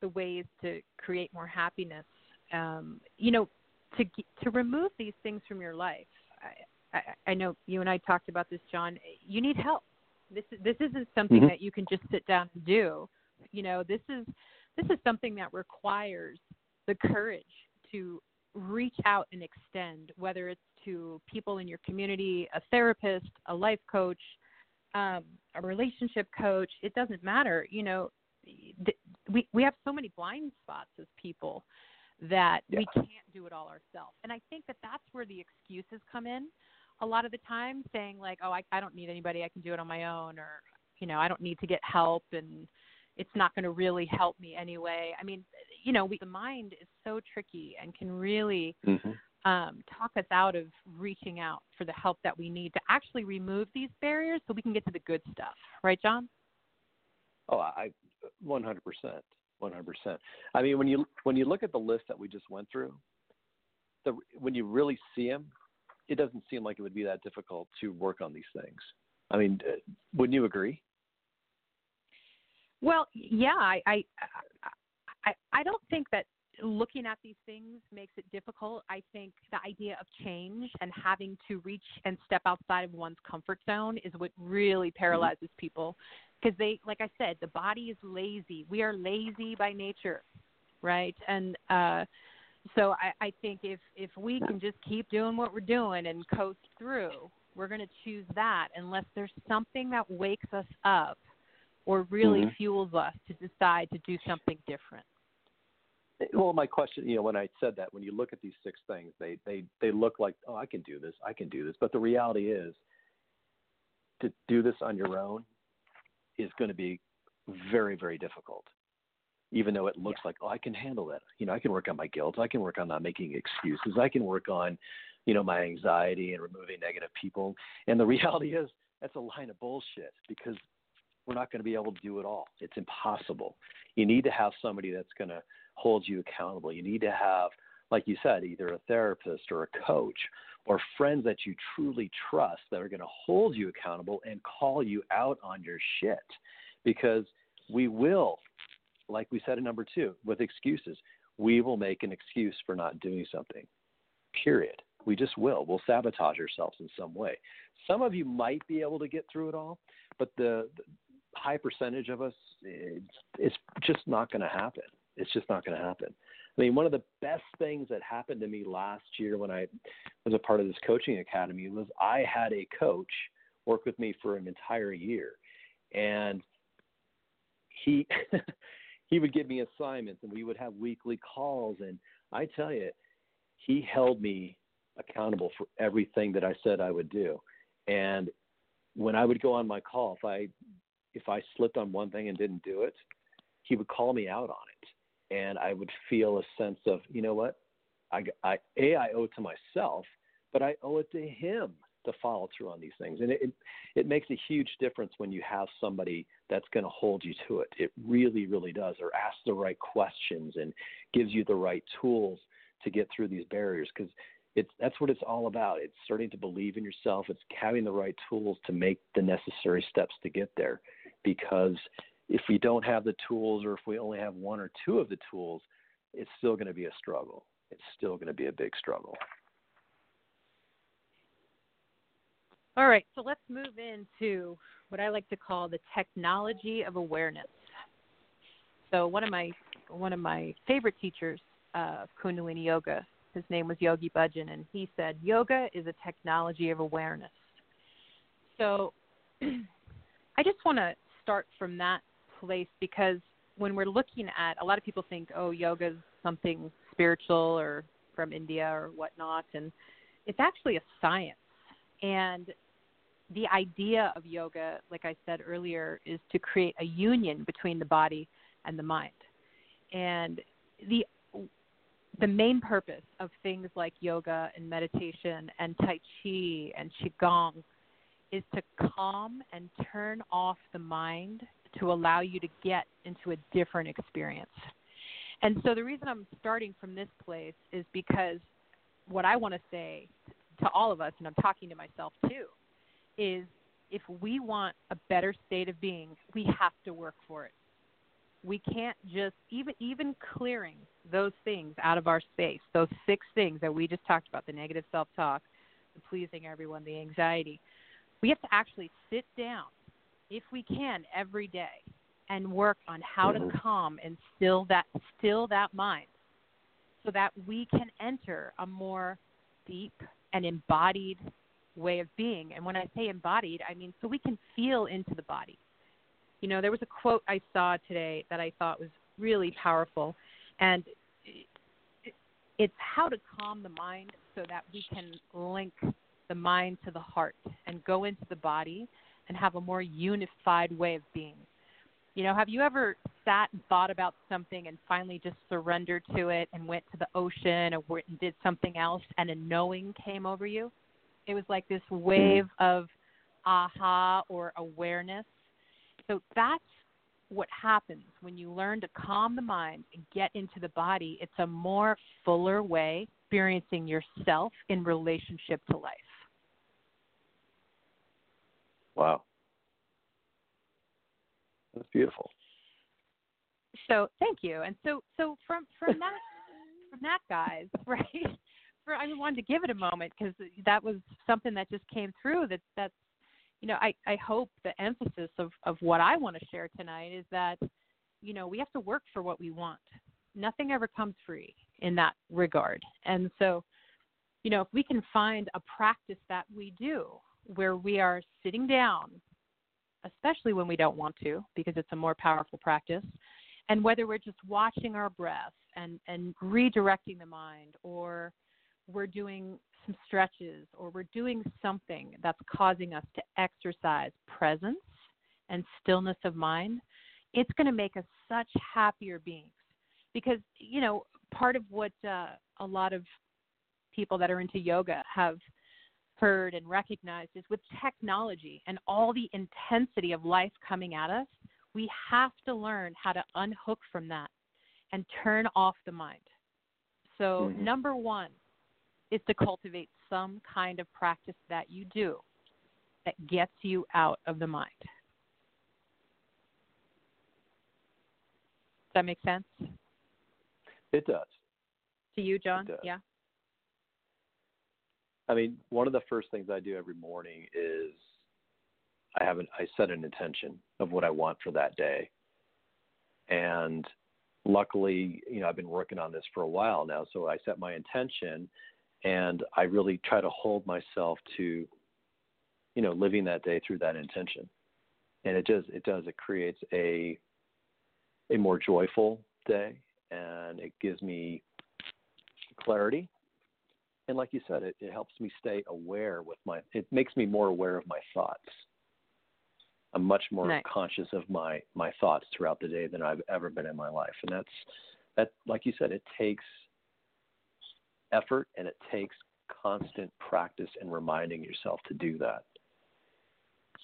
Speaker 3: the ways to create more happiness, um, you know, to to remove these things from your life. I, I, I know you and I talked about this, John. You need help. This is this isn't something mm-hmm. that you can just sit down and do. You know, this is this is something that requires the courage to reach out and extend, whether it's to people in your community, a therapist, a life coach, um, a relationship coach. It doesn't matter. You know, th- we we have so many blind spots as people that yeah. we can't do it all ourselves. And I think that that's where the excuses come in a lot of the time saying like oh I, I don't need anybody i can do it on my own or you know i don't need to get help and it's not going to really help me anyway i mean you know we, the mind is so tricky and can really mm-hmm. Um, talk us out of reaching out for the help that we need to actually remove these barriers so we can get to the good stuff right john
Speaker 2: oh i 100% 100% i mean when you when you look at the list that we just went through the when you really see them it doesn't seem like it would be that difficult to work on these things. I mean, uh, wouldn't you agree?
Speaker 3: Well, yeah, I, I, I, I don't think that looking at these things makes it difficult. I think the idea of change and having to reach and step outside of one's comfort zone is what really paralyzes people because they like I said, the body is lazy. We are lazy by nature, right? And uh so I, I think if if we can just keep doing what we're doing and coast through, we're going to choose that unless there's something that wakes us up or really
Speaker 2: Mhm.
Speaker 3: fuels us to decide to do something different.
Speaker 2: Well, my question, you know, when I said that, when you look at these six things, they they they look like, oh, I can do this, I can do this. But the reality is, to do this on your own is going to be very very difficult. Even though it looks like, oh, I can handle that. You know, I can work on my guilt. I can work on not making excuses. I can work on, you know, my anxiety and removing negative people. And the reality is, that's a line of bullshit because we're not going to be able to do it all. It's impossible. You need to have somebody that's going to hold you accountable. You need to have, like you said, either a therapist or a coach or friends that you truly trust that are going to hold you accountable and call you out on your shit. Because we will, like we said in number two, with excuses, we will make an excuse for not doing something. Period. We just will. We'll sabotage ourselves in some way. Some of you might be able to get through it all, but the, the high percentage of us, it's, it's just not going to happen. It's just not going to happen. I mean, one of the best things that happened to me last year when I was a part of this coaching academy was I had a coach work with me for an entire year, and he he would give me assignments, and we would have weekly calls. And I tell you, he held me accountable for everything that I said I would do. And when I would go on my call, if I if I slipped on one thing and didn't do it, he would call me out on it, and I would feel a sense of, you know what, I, I a I owe it to myself, but I owe it to him to follow through on these things, and it it, it makes a huge difference when you have somebody that's going to hold you to it. It really, really does, or ask the right questions and gives you the right tools to get through these barriers because that's what it's all about. It's starting to believe in yourself. It's having the right tools to make the necessary steps to get there. Because if we don't have the tools, or if we only have one or two of the tools, it's still going to be a struggle. It's still going to be a big struggle.
Speaker 3: All right, so let's move into what I like to call the technology of awareness. So one of my one of my favorite teachers uh, of Kundalini Yoga, his name was Yogi Bhajan, and he said yoga is a technology of awareness. So I just want to start from that place because when we're looking at a lot of people think, oh, yoga is something spiritual or from India or whatnot, and it's actually a science. And the idea of yoga, like I said earlier, is to create a union between the body and the mind. And the the main purpose of things like yoga and meditation and tai chi and qigong is to calm and turn off the mind to allow you to get into a different experience. And so the reason I'm starting from this place is because what I want to say to all of us, and I'm talking to myself too, is if we want a better state of being, we have to work for it. We can't just even even clearing those things out of our space, those six things that we just talked about, the negative self-talk, the pleasing everyone, the anxiety. We have to actually sit down if we can every day and work on how to mm-hmm. calm and still that still that mind so that we can enter a more deep and embodied way of being. And when I say embodied, I mean so we can feel into the body. You know, there was a quote I saw today that I thought was really powerful, and it's how to calm the mind so that we can link the mind to the heart and go into the body and have a more unified way of being. You know, have you ever sat and thought about something and finally just surrendered to it and went to the ocean or went and did something else and a knowing came over you? It was like this mm-hmm. wave of aha or awareness. So that's what happens when you learn to calm the mind and get into the body. It's a more fuller way experiencing yourself in relationship to life.
Speaker 2: Wow. That's beautiful.
Speaker 3: So thank you. And so so from from that from that, guys, right? For I wanted to give it a moment because that was something that just came through. That that's you know I I hope the emphasis of of what I want to share tonight is that you know we have to work for what we want. Nothing ever comes free in that regard, and so you know if we can find a practice that we do where we are sitting down especially when we don't want to, because it's a more powerful practice. And whether we're just watching our breath and, and redirecting the mind, or we're doing some stretches, or we're doing something that's causing us to exercise presence and stillness of mind, it's going to make us such happier beings. Because, you know, part of what uh, a lot of people that are into yoga have heard and recognized is with technology and all the intensity of life coming at us, we have to learn how to unhook from that and turn off the mind. So, mm-hmm. number one is to cultivate some kind of practice that you do that gets you out of the mind. Does that make sense?
Speaker 2: It does.
Speaker 3: To you, John? Yeah.
Speaker 2: I mean, one of the first things I do every morning is I have an I set an intention of what I want for that day. And luckily, you know, I've been working on this for a while now, so I set my intention and I really try to hold myself to you know, living that day through that intention. And it does it does it creates a a more joyful day and it gives me clarity and like you said, it, it helps me stay aware with my. It makes me more aware of my thoughts. I'm much more nice. conscious of my my thoughts throughout the day than I've ever been in my life, and that's that. Like you said, it takes effort and it takes constant practice and reminding yourself to do that.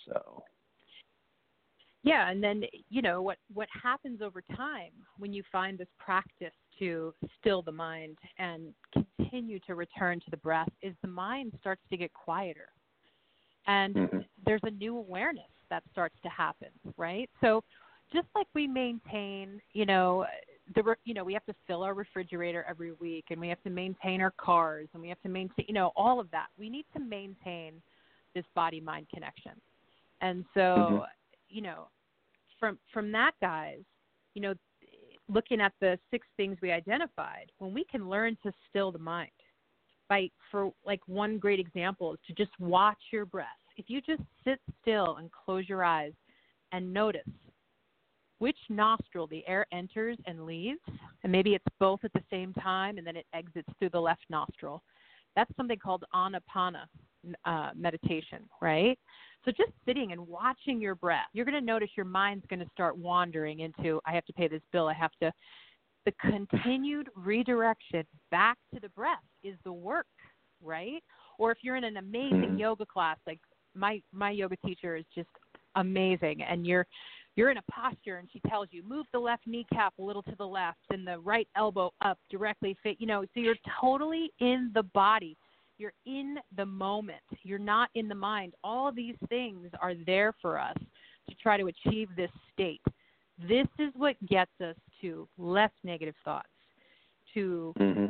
Speaker 2: So
Speaker 3: yeah and then you know what what happens over time when you find this practice to still the mind and continue to return to the breath is the mind starts to get quieter and mm-hmm. there's a new awareness that starts to happen right so just like we maintain you know the you know we have to fill our refrigerator every week and we have to maintain our cars and we have to maintain you know all of that we need to maintain this body mind connection and so mm-hmm. you know from from that guys you know looking at the six things we identified, when we can learn to still the mind, by for like one great example is to just watch your breath. If you just sit still and close your eyes and notice which nostril the air enters and leaves, and maybe it's both at the same time and then it exits through the left nostril. That's something called anapana uh, meditation, right? So just sitting and watching your breath, you're going to notice your mind's going to start wandering into, I have to pay this bill, I have to. The continued redirection back to the breath is the work, right? Or if you're in an amazing mm-hmm. yoga class, like my my yoga teacher is just amazing, and you're you're in a posture and she tells you move the left kneecap a little to the left and the right elbow up directly fit you know so you're totally in the body you're in the moment. You're not in the mind. All these things are there for us to try to achieve this state. This is what gets us to less negative thoughts, to mm-hmm.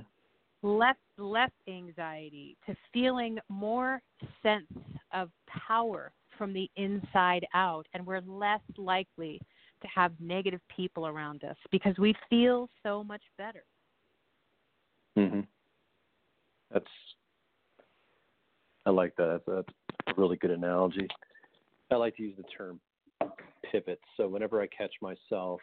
Speaker 3: less less anxiety, to feeling more sense of power from the inside out, and we're less likely to have negative people around us because we feel so much better.
Speaker 2: Mm-hmm. That's I like that. That's a really good analogy. I like to use the term pivot. So whenever I catch myself,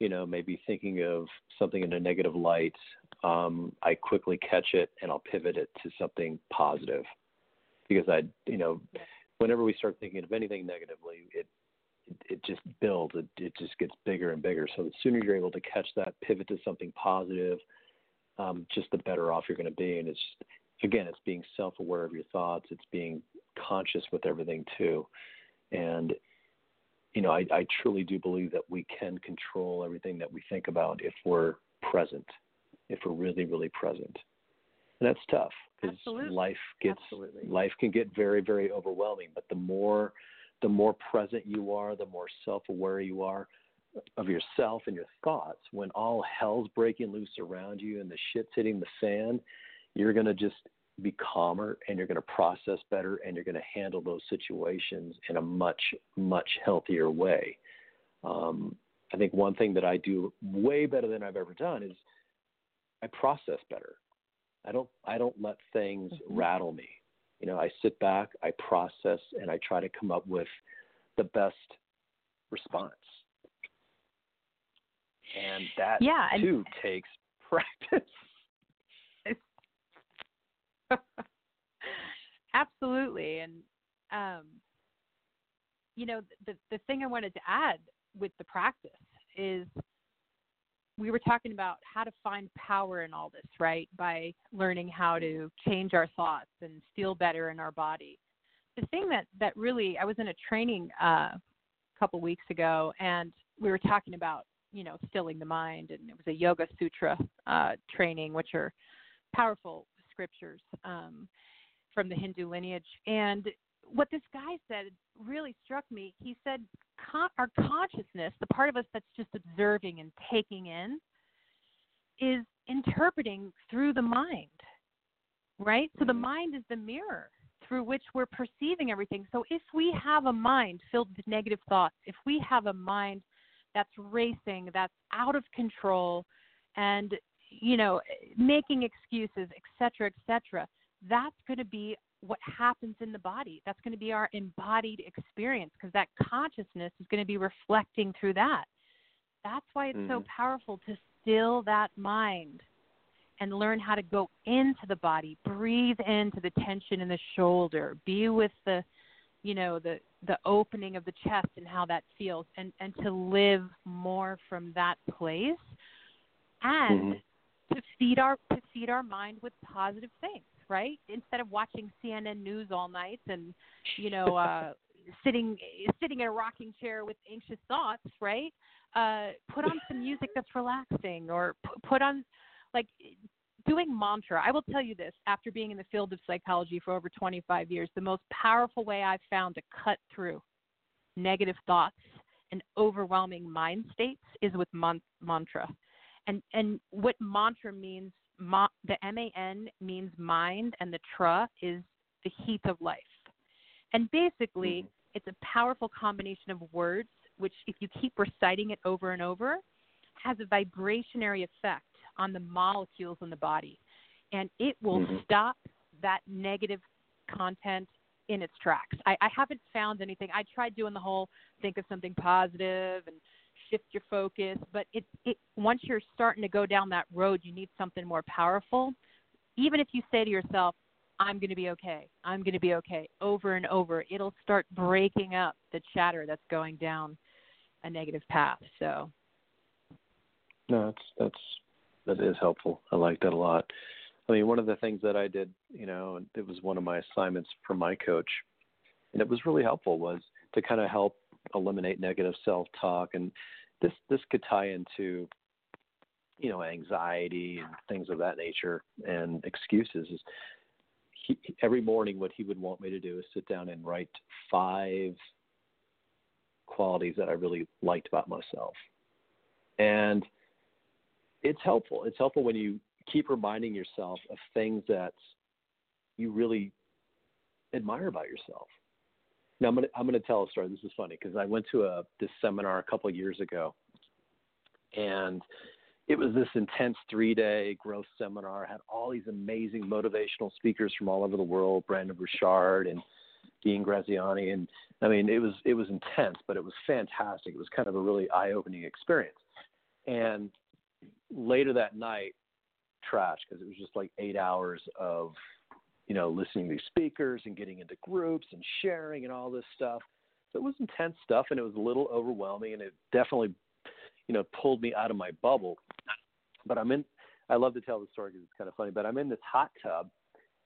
Speaker 2: you know, maybe thinking of something in a negative light, um, I quickly catch it and I'll pivot it to something positive. Because I, you know, whenever we start thinking of anything negatively, it it, just builds. It, it just gets bigger and bigger. So the sooner you're able to catch that, pivot to something positive, um, just the better off you're going to be. And it's again, it's being self aware of your thoughts, it's being conscious with everything too. And, you know, I, I truly do believe that we can control everything that we think about if we're present, if we're really, really present. And that's tough because life gets Absolutely. life can get very, very overwhelming. But the more the more present you are, the more self aware you are, of yourself and your thoughts when all hell's breaking loose around you and the shit's hitting the fan you're going to just be calmer and you're going to process better and you're going to handle those situations in a much much healthier way. Um, i think one thing that i do way better than i've ever done is i process better. I don't i don't let things mm-hmm. rattle me. You know i sit back i process and i try to come up with the best response. And that
Speaker 3: yeah,
Speaker 2: too takes practice
Speaker 3: Absolutely. And um, you know, the the thing I wanted to add with the practice is we were talking about how to find power in all this, right? By learning how to change our thoughts and feel better in our body. The thing that that really I was in a training uh, a couple weeks ago and we were talking about you know stilling the mind and it was a yoga sutra uh, training which are powerful scriptures um, from the Hindu lineage. And what this guy said really struck me. He said, Con- Our consciousness, the part of us that's just observing and taking in, is interpreting through the mind, right? So the mm-hmm. mind is the mirror through which we're perceiving everything. So if we have a mind filled with negative thoughts, if we have a mind that's racing, that's out of control, and you know making excuses, etc., etc., that's going to be what happens in the body. That's going to be our embodied experience because that consciousness is going to be reflecting through that. That's why it's mm-hmm. so powerful to still that mind and learn how to go into the body, breathe into the tension in the shoulder, be with the you know the the opening of the chest and how that feels and and to live more from that place and mm-hmm. To feed our to feed our mind with positive things right? Instead of watching CNN news all night and you know uh, sitting sitting in a rocking chair with anxious thoughts, right? Uh, put on some music that's relaxing, or p- put on like doing mantra. I will tell you this: after being in the field of psychology for over 25 years, the most powerful way I've found to cut through negative thoughts and overwhelming mind states is with man- mantra. And and what mantra means Ma, the M-A-N means mind, and the tra is the heat of life. And basically, mm-hmm. it's a powerful combination of words, which, if you keep reciting it over and over, has a vibrationary effect on the molecules in the body. And it will mm-hmm. stop that negative content in its tracks. I, I haven't found anything. I tried doing the whole think of something positive and shift your focus. But it, it once you're starting to go down that road, you need something more powerful. Even if you say to yourself, "I'm going to be okay. I'm going to be okay," over and over, it'll start breaking up the chatter that's going down a negative path. So.
Speaker 2: No, that's that's that is helpful. I like that a lot. I mean, one of the things that I did, you know, it was one of my assignments for my coach, and it was really helpful was to kind of help eliminate negative self-talk, and this this could tie into you know anxiety and things of that nature and excuses. Is he, every morning what he would want me to do is sit down and write five qualities that I really liked about myself, and it's helpful. It's helpful when you keep reminding yourself of things that you really admire about yourself. Now I'm gonna I'm gonna tell a story. This is funny because I went to a this seminar a couple of years ago, and it was this intense three day growth seminar. had all these amazing motivational speakers from all over the world, Brendon Burchard and Dean Graziosi, and I mean it was it was intense, but it was fantastic. It was kind of a really eye opening experience. And later that night, trash because it was just like eight hours of you know, listening to speakers and getting into groups and sharing and all this stuff. So it was intense stuff and it was a little overwhelming and it definitely, you know, pulled me out of my bubble. But I'm in, I love to tell the story because it's kind of funny, but I'm in this hot tub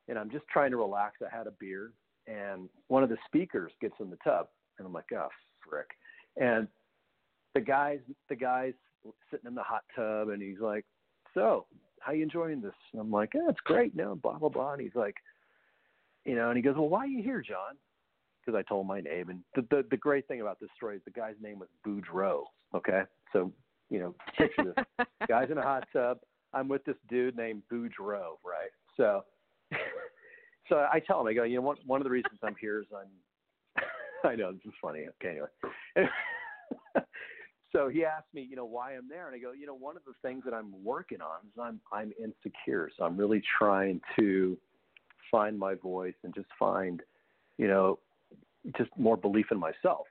Speaker 2: and I'm just trying to relax. I had a beer and one of the speakers gets in the tub and I'm like, oh, frick. And the guys, the guys sitting in the hot tub and he's like, so how you enjoying this? And I'm like, yeah, it's great. No, blah blah blah. And he's like, you know, and he goes, well, why are you here, John? because I told my name. And the, the the great thing about this story is the guy's name was Boudreaux. Okay, so you know, picture this: guy's in a hot tub. I'm with this dude named Boudreaux, right? So, so I tell him, I go, you know, one one of the reasons I'm here is I'm. I know this is funny. Okay, anyway. so he asked me, you know, why I'm there, and I go, you know, one of the things that I'm working on is I'm I'm insecure, so I'm really trying to find my voice and just find, you know, just more belief in myself.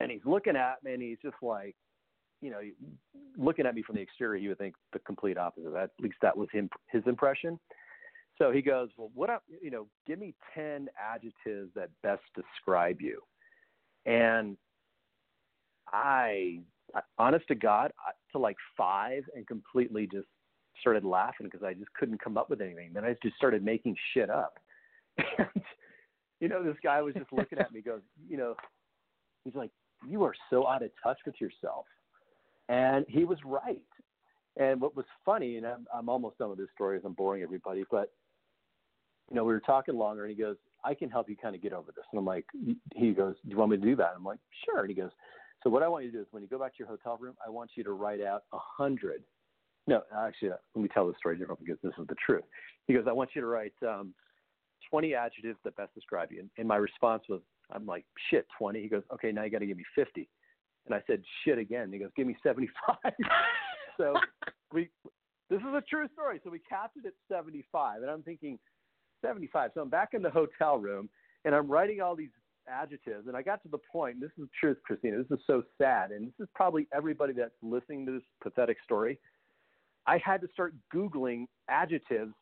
Speaker 2: And he's looking at me, and he's just like, you know, looking at me from the exterior, you would think the complete opposite. At least that was him, his impression. So he goes, well, what up, you know, give me 10 adjectives that best describe you. And I, honest to God, to like five and completely just started laughing because I just couldn't come up with anything. Then I just started making shit up. And, you know, this guy was just looking at me, goes, you know, he's like, you are so out of touch with yourself. And he was right. And what was funny, and I'm, I'm almost done with this story as I'm boring everybody, but, you know, we were talking longer and he goes, I can help you kind of get over this. And I'm like, he goes, do you want me to do that? I'm like, sure. And he goes, so what I want you to do is when you go back to your hotel room, I want you to write out a hundred. No, actually, uh, let me tell the story different because this is the truth. He goes, I want you to write um, 20 adjectives that best describe you. And, and my response was, I'm like, shit, 20. He goes, okay, now you got to give me 50. And I said, shit again. He goes, give me 75. so we, this is a true story. So we capped it at 75. And I'm thinking, 75. So I'm back in the hotel room and I'm writing all these adjectives. And I got to the point, this is the truth, Christina. This is so sad. And this is probably everybody that's listening to this pathetic story. I had to start Googling adjectives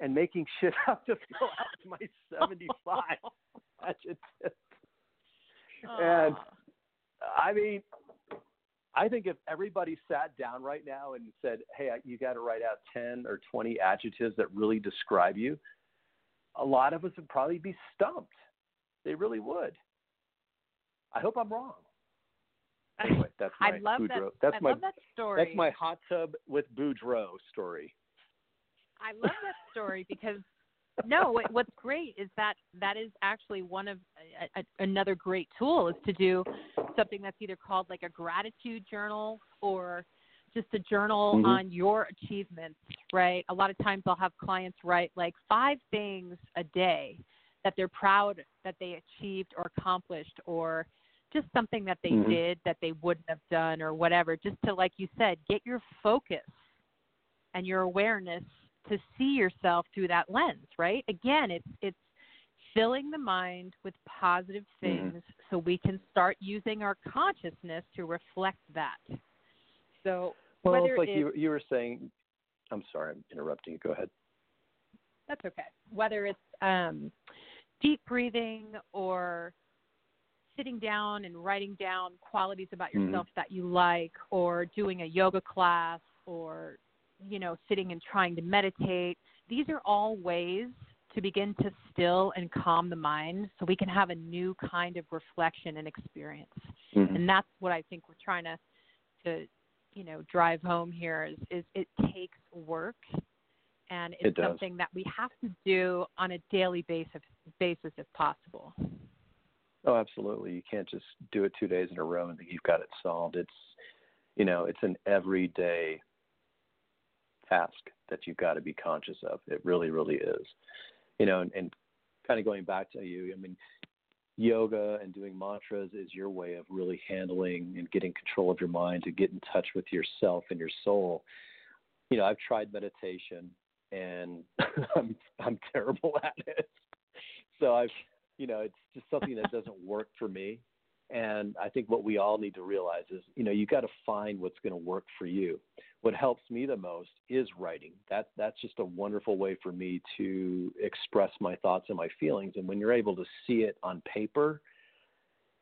Speaker 2: and making shit up to fill out my 75 adjectives. And I mean, I think if everybody sat down right now and said, "Hey, you got to write out 10 or 20 adjectives that really describe you," a lot of us would probably be stumped. They really would. I hope I'm wrong. Anyway, that's my
Speaker 3: I love
Speaker 2: Boudreaux.
Speaker 3: that.
Speaker 2: That's
Speaker 3: I
Speaker 2: my
Speaker 3: love that story.
Speaker 2: that's my hot tub with Boudreaux story.
Speaker 3: I love that story because no, what's great is that that is actually one of a, a, another great tool is to do something that's either called like a gratitude journal or just a journal
Speaker 2: Mhm.
Speaker 3: on your achievements, right? A lot of times I'll have clients write like five things a day that they're proud that they achieved or accomplished or just something that they
Speaker 2: Mhm.
Speaker 3: did that they wouldn't have done or whatever, just to like you said, get your focus and your awareness to see yourself through that lens, right? Again, it's it's filling the mind with positive
Speaker 2: Mhm.
Speaker 3: things so we can start using our consciousness to reflect that. So
Speaker 2: Well, it's like
Speaker 3: it's
Speaker 2: you you were saying. I'm sorry, I'm interrupting you. Go ahead.
Speaker 3: that's okay. Whether it's um, deep breathing or sitting down and writing down qualities about
Speaker 2: Mhm.
Speaker 3: yourself that you like, or doing a yoga class, or you know, sitting and trying to meditate. These are all ways to begin to still and calm the mind, so we can have a new kind of reflection and experience.
Speaker 2: Mhm.
Speaker 3: And that's what I think we're trying to to you know drive home here is is it takes work and it's
Speaker 2: It
Speaker 3: something that we have to do on a daily basis basis if possible.
Speaker 2: Oh, absolutely. You can't just do it two days in a row and think you've got it solved. It's, you know, it's an everyday task that you've got to be conscious of. It really, really is. You know, and, and kind of going back to you, I mean, yoga and doing mantras is your way of really handling and getting control of your mind to get in touch with yourself and your soul. You know, I've tried meditation and I'm I'm terrible at it. So I've you know, it's just something that doesn't work for me. And I think what we all need to realize is, you know, you got to find what's going to work for you. What helps me the most is writing. That that's just a wonderful way for me to express my thoughts and my feelings. And when you're able to see it on paper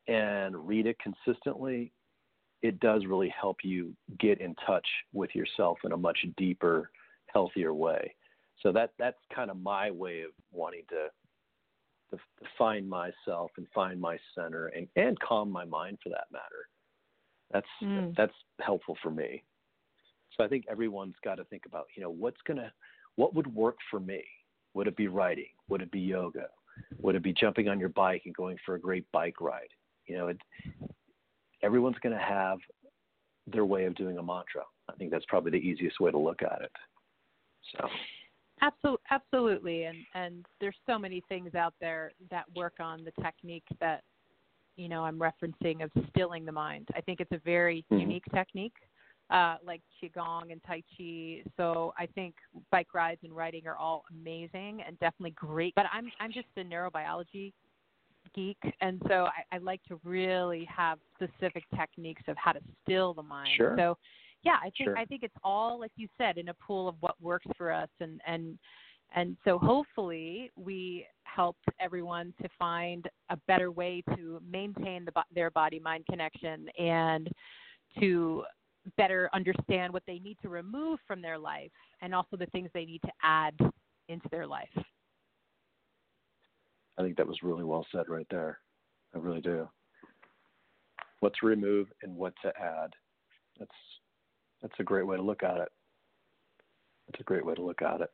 Speaker 2: and read it consistently, it does really help you get in touch with yourself in a much deeper, healthier way. So that that's kind of my way of wanting to to, to find myself and find my center and, and calm my mind for that matter. That's
Speaker 3: Mm.
Speaker 2: that's helpful for me. So I think everyone's got to think about, you know, what's gonna what would work for me? Would it be writing? Would it be yoga? Would it be jumping on your bike and going for a great bike ride? You know, it, everyone's going to have their way of doing a mantra. I think that's probably the easiest way to look at it. So.
Speaker 3: Absolutely, absolutely, and and there's so many things out there that work on the technique that you know I'm referencing of stilling the mind. I think it's a very mm-hmm. unique technique, uh, like qigong and tai chi. So I think bike rides and riding are all amazing and definitely great. But I'm I'm just a neurobiology geek, and so I, I like to really have specific techniques of how to still the mind.
Speaker 2: Sure.
Speaker 3: So yeah, I think
Speaker 2: sure.
Speaker 3: I think it's all like you said in a pool of what works for us, and and and so hopefully we helped everyone to find a better way to maintain the, their body mind connection and to better understand what they need to remove from their life and also the things they need to add into their life.
Speaker 2: I think that was really well said right there. I really do. What to remove and what to add. That's that's a great way to look at it. That's a great way to look at it.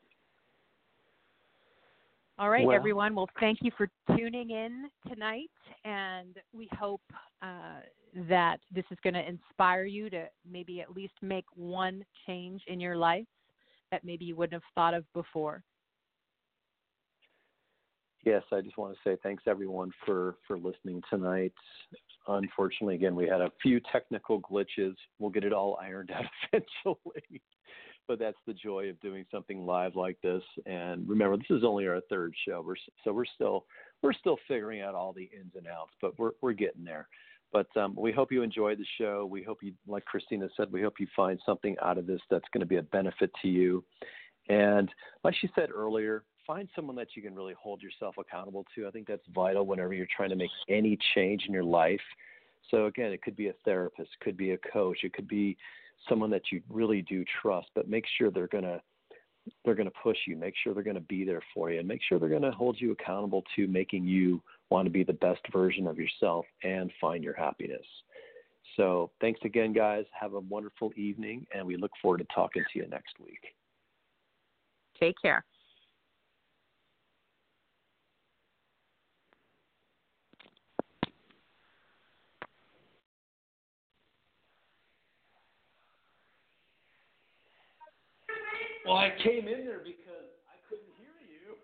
Speaker 3: All right,
Speaker 2: well,
Speaker 3: everyone. Well, thank you for tuning in tonight, and we hope uh, that this is going to inspire you to maybe at least make one change in your life that maybe you wouldn't have thought of before.
Speaker 2: Yes, I just want to say thanks everyone for for listening tonight. Unfortunately, again, we had a few technical glitches. We'll get it all ironed out eventually. but that's the joy of doing something live like this. And remember, this is only our third show. We're, so we're still we're still figuring out all the ins and outs, but we're we're getting there. But um, we hope you enjoyed the show. We hope you, like Christina said, we hope you find something out of this that's going to be a benefit to you. And like she said earlier, find someone that you can really hold yourself accountable to. I think that's vital whenever you're trying to make any change in your life. So again, it could be a therapist, could be a coach, it could be someone that you really do trust, but make sure they're going to they're going to push you, make sure they're going to be there for you and make sure they're going to hold you accountable to making you want to be the best version of yourself and find your happiness. So, thanks again guys. Have a wonderful evening and we look forward to talking to you next week.
Speaker 3: Take care.
Speaker 2: Well, I came in there because I couldn't hear you.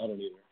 Speaker 2: I don't either.